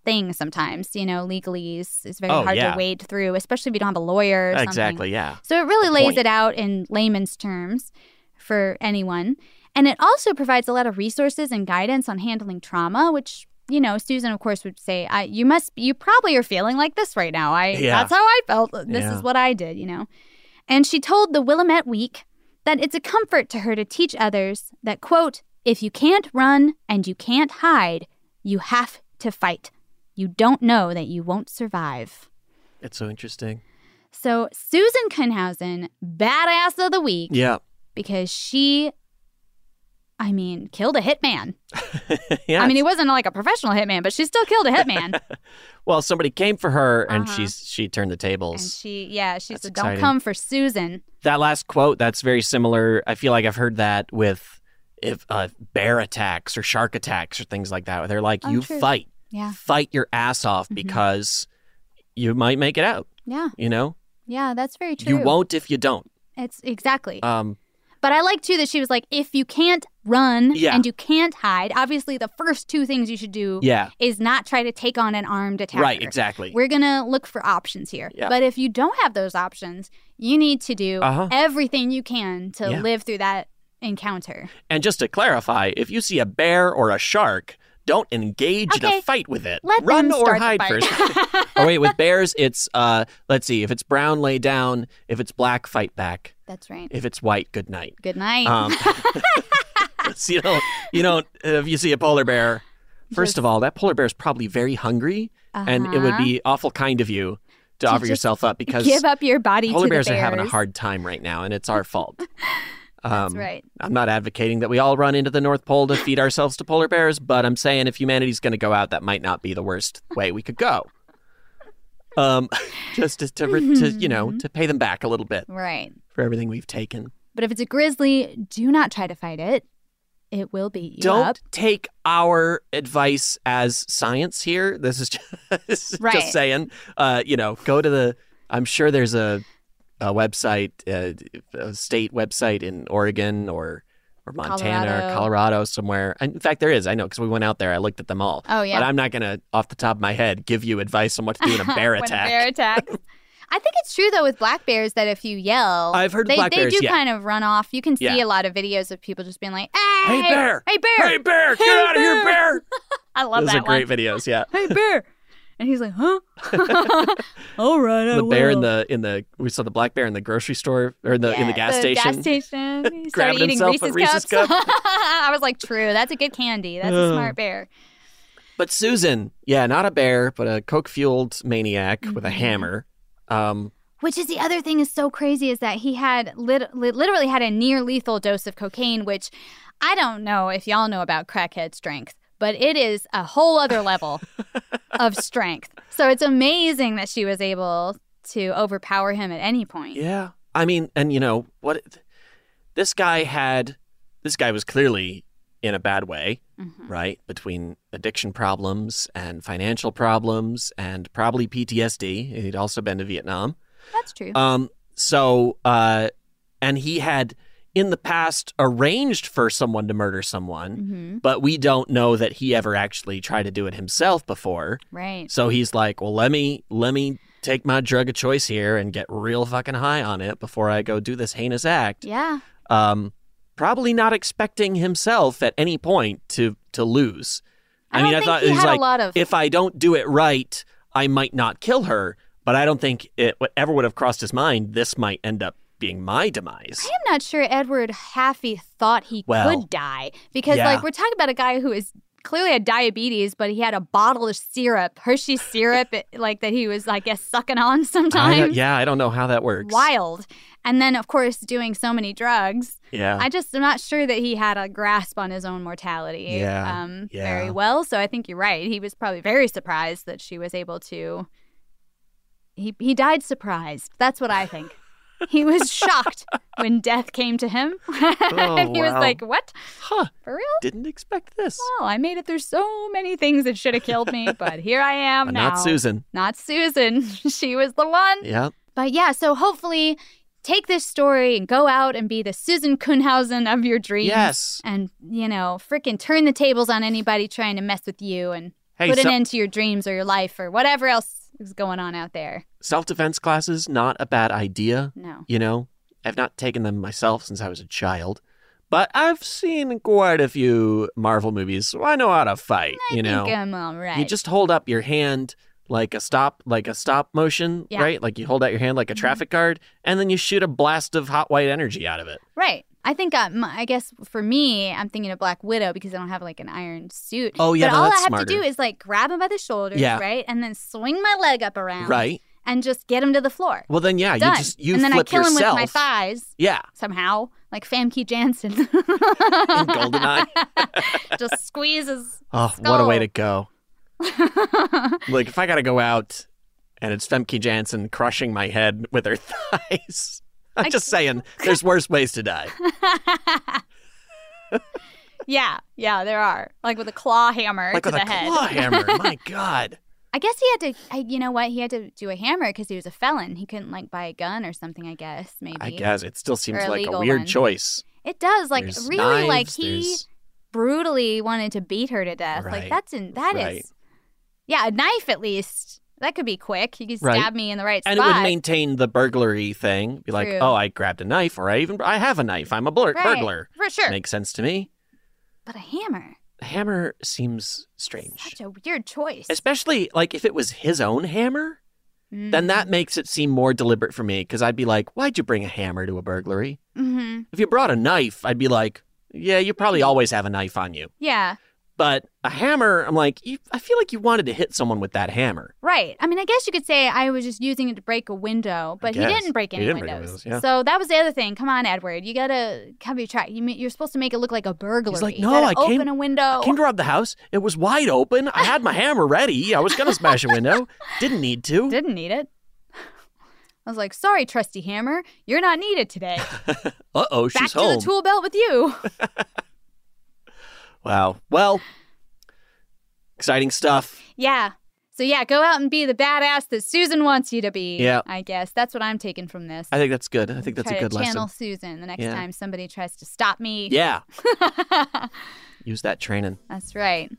thing sometimes. You know, legalese is very Oh, hard yeah. to wade through, especially if you don't have a lawyer or something. Exactly. Yeah. So it really lays it out in layman's terms for anyone. And it also provides a lot of resources and guidance on handling trauma, which, you know, Susan, of course, would say, I, you must, you probably are feeling like this right now. I, Yeah. that's how I felt. This Yeah. is what I did, you know. And she told the Willamette Week that it's a comfort to her to teach others that, quote, if you can't run and you can't hide, you have to fight. You don't know that you won't survive. It's so interesting. So Susan Kuhnhausen, badass of the week, Yeah. because she, I mean, killed a hitman. yeah. I mean, he wasn't like a professional hitman, but she still killed a hitman. well, somebody came for her, and Uh-huh. she's she turned the tables. and she, yeah, she That's said, "Don't come for Susan." that last quote that's very similar i feel like i've heard that with if uh, bear attacks or shark attacks or things like that where they're like Oh, you true. fight Yeah. Mm-hmm. fight your ass off because you might make it out Yeah, you know yeah, that's very true. you won't if you don't It's exactly. um But I like too that she was like, if you can't run Yeah. and you can't hide, obviously the first two things you should do Yeah. is not try to take on an armed attacker. Right, exactly. We're gonna look for options here. Yeah. But if you don't have those options, you need to do Uh-huh. everything you can to Yeah. live through that encounter. and just to clarify if you see a bear or a shark don't engage in a fight with it Let run them or start the hide fight. first oh wait with bears it's uh let's see if it's brown lay down if it's black fight back That's right. if it's white good night Good night. Um, so you don't, you don't, if you see a polar bear, first of all, that polar bear is probably very hungry, and it would Uh-huh. be awful kind of you to, To offer yourself up because give up your body polar to bears, the are having a hard time right now, and it's our fault. Um, right. I'm not advocating that we all run into the North Pole to feed ourselves to polar bears, but I'm saying if humanity's going to go out, that might not be the worst way we could go. Um, just to, to, to you know to pay them back a little bit Right. for everything we've taken. But if it's a grizzly, do not try to fight it. It will beat you don't up. take our advice as science here. This is just, this is Right. just saying. Uh, you know, go to the. I'm sure there's a a website, uh, a state website in Oregon or or Montana or Colorado. Colorado somewhere. And in fact, there is. I know because we went out there. I looked at them all. Oh, yeah. But I'm not gonna, off the top of my head, give you advice on what to do in a bear attack. A bear attack. I think it's true though with black bears that if you yell, I've heard they, black they bears, do yeah. kind of run off. You can see Yeah. a lot of videos of people just being like, "Hey, Hey, bear! Hey bear! Hey, bear! Get Hey, out of here, bear!" I love Those that are great videos. Yeah. Hey bear! And he's like, "Huh? All right, I the bear in the in the we saw the black bear in the grocery store or in the in the gas the station. Gas station. He started eating Reese's, Reese's cups. cup. I was like, "True, that's a good candy. That's a smart bear." But Susan, yeah, not a bear, but a coke fueled maniac with a Mm-hmm. hammer. Um, Which is the other thing is so crazy is that he had lit- literally had a near lethal dose of cocaine, which I don't know if y'all know about crackhead strength, but it is a whole other level of strength. So it's amazing that she was able to overpower him at any point. Yeah. I mean, and you know, what this guy had this guy was clearly in a bad way, Mhm. right? Between addiction problems and financial problems and probably PTSD. He'd also been to Vietnam. That's true. Um, so, uh, and he had in the past arranged for someone to murder someone, Mhm. but we don't know that he ever actually tried to do it himself before. Right. So he's like, well, let me let me take my drug of choice here and get real fucking high on it before I go do this heinous act. Yeah. Um, probably not expecting himself at any point to to lose. I don't mean, I thought he it was like, lot of- if I don't do it right, I might not kill her. But I don't think it ever would have crossed his mind. This might end up being my demise. I am not sure Edward Haffey thought he Well, could die because, yeah. like, we're talking about a guy who is clearly had diabetes, but he had a bottle of syrup, Hershey syrup, like that he was, I guess, sucking on I sometimes. yeah, I don't know how that works. Wild. And then, of course, doing so many drugs. Yeah. I just am not sure that he had a grasp on his own mortality Yeah, um, yeah. very well. So I think you're right. He was probably very surprised that she was able to. He he died surprised. That's what I think. He was shocked when death came to him, and oh, he was Oh, like, "What? Huh? For real? Didn't expect this. Well, I made it through so many things that should have killed me, but here I am now. not Susan. Not Susan. she was the one. Yeah. But yeah, so hopefully take this story and go out and be the Susan Kuhnhausen of your dreams. Yes. And, you know, freaking turn the tables on anybody trying to mess with you and Hey, put an so- end to your dreams or your life or whatever else is going on out there. Self defense classes, not a bad idea. No. You know, I've not taken them myself since I was a child, but I've seen quite a few Marvel movies, so I know how to fight. I you know, I'm all right. you just hold up your hand like a stop, like a stop motion, Yeah. Mm-hmm. right? Like you hold out your hand like a traffic guard, and then you shoot a blast of hot white energy out of it. Right. I think uh, my, I guess for me, I'm thinking of Black Widow because I don't have like an iron suit. Oh, yeah, but no, all I have smarter. to do is like grab him by the shoulders, Yeah. right, and then swing my leg up around, Right. and just get him to the floor. Well, then yeah, Done. you just you and then I kill him with my thighs Yeah. somehow, like Famke Janssen. In Goldeneye. just squeezes. Oh, what a way to go! like if I got to go out and it's Famke Janssen crushing my head with her thighs. I'm just saying, there's worse ways to die. Yeah, yeah, there are like with a claw hammer Like to with the a head. claw hammer. My God. I guess he had to. I, you know what? He had to do a hammer because he was a felon. He couldn't like buy a gun or something. I guess maybe. I guess it still seems like a weird one. choice. It does. Like There's really, like he there's- brutally wanted to beat her to death. Right, Like that's in that is. right. Yeah, a knife at least. That could be quick. You could Right. stab me in the right And spot. it would maintain the burglary thing. Be like, oh, I grabbed a knife, or I even I have a knife. I'm a Right, burglar. for sure. Makes sense to me. but a hammer. A hammer seems strange, Such a weird choice. especially like if it was his own hammer. Then that makes it seem more deliberate for me because I'd be like, why'd you bring a hammer to a burglary? Mm-hmm. If you brought a knife, I'd be like, yeah, you probably always have a knife on you. Yeah. But a hammer, I'm like, you, I feel like you wanted to hit someone with that hammer. Right. I mean, I guess you could say I was just using it to break a window, but he didn't break any didn't break windows. windows, yeah. So that was the other thing. Come on, Edward. You gotta cover your track. You, ma- you're supposed to make it look like a burglary. He's like, You no, gotta I open came, a window. I came to rob the house. It was wide open. I had my hammer ready. I was gonna smash a window. Didn't need to. Didn't need it. I was like, sorry, trusty hammer, you're not needed today. Uh oh, Back she's to home. the tool belt with you. wow. Well, exciting stuff. yeah. So yeah, go out and be the badass that Susan wants you to be. Yeah. I guess that's what I'm taking from this. I think that's good. I think that's Try a good to channel lesson. Susan the next Yeah. time somebody tries to stop me. Yeah. Use that training. That's right.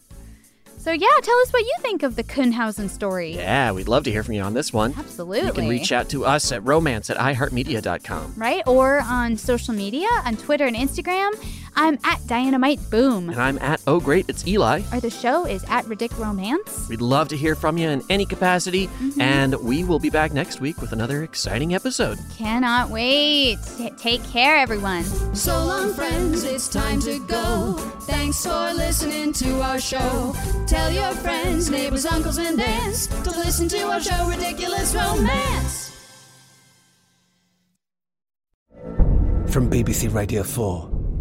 So yeah, tell us what you think of the Kuhnhausen story. Yeah, we'd love to hear from you on this one. Absolutely. You can reach out to us at romance at iheartmedia.com. Right? Or on social media, on Twitter and Instagram. I'm at Dynamite Boom. And I'm at Oh Great, it's Eli. Or the show is at Ridic Romance. We'd love to hear from you in any capacity, Mm-hmm. and we will be back next week with another exciting episode. Cannot wait. T- take care, everyone. So long, friends, it's time to go. Thanks for listening to our show. Tell your friends, neighbors, uncles, and aunts to listen to our show, Ridiculous Romance. From BBC Radio 4,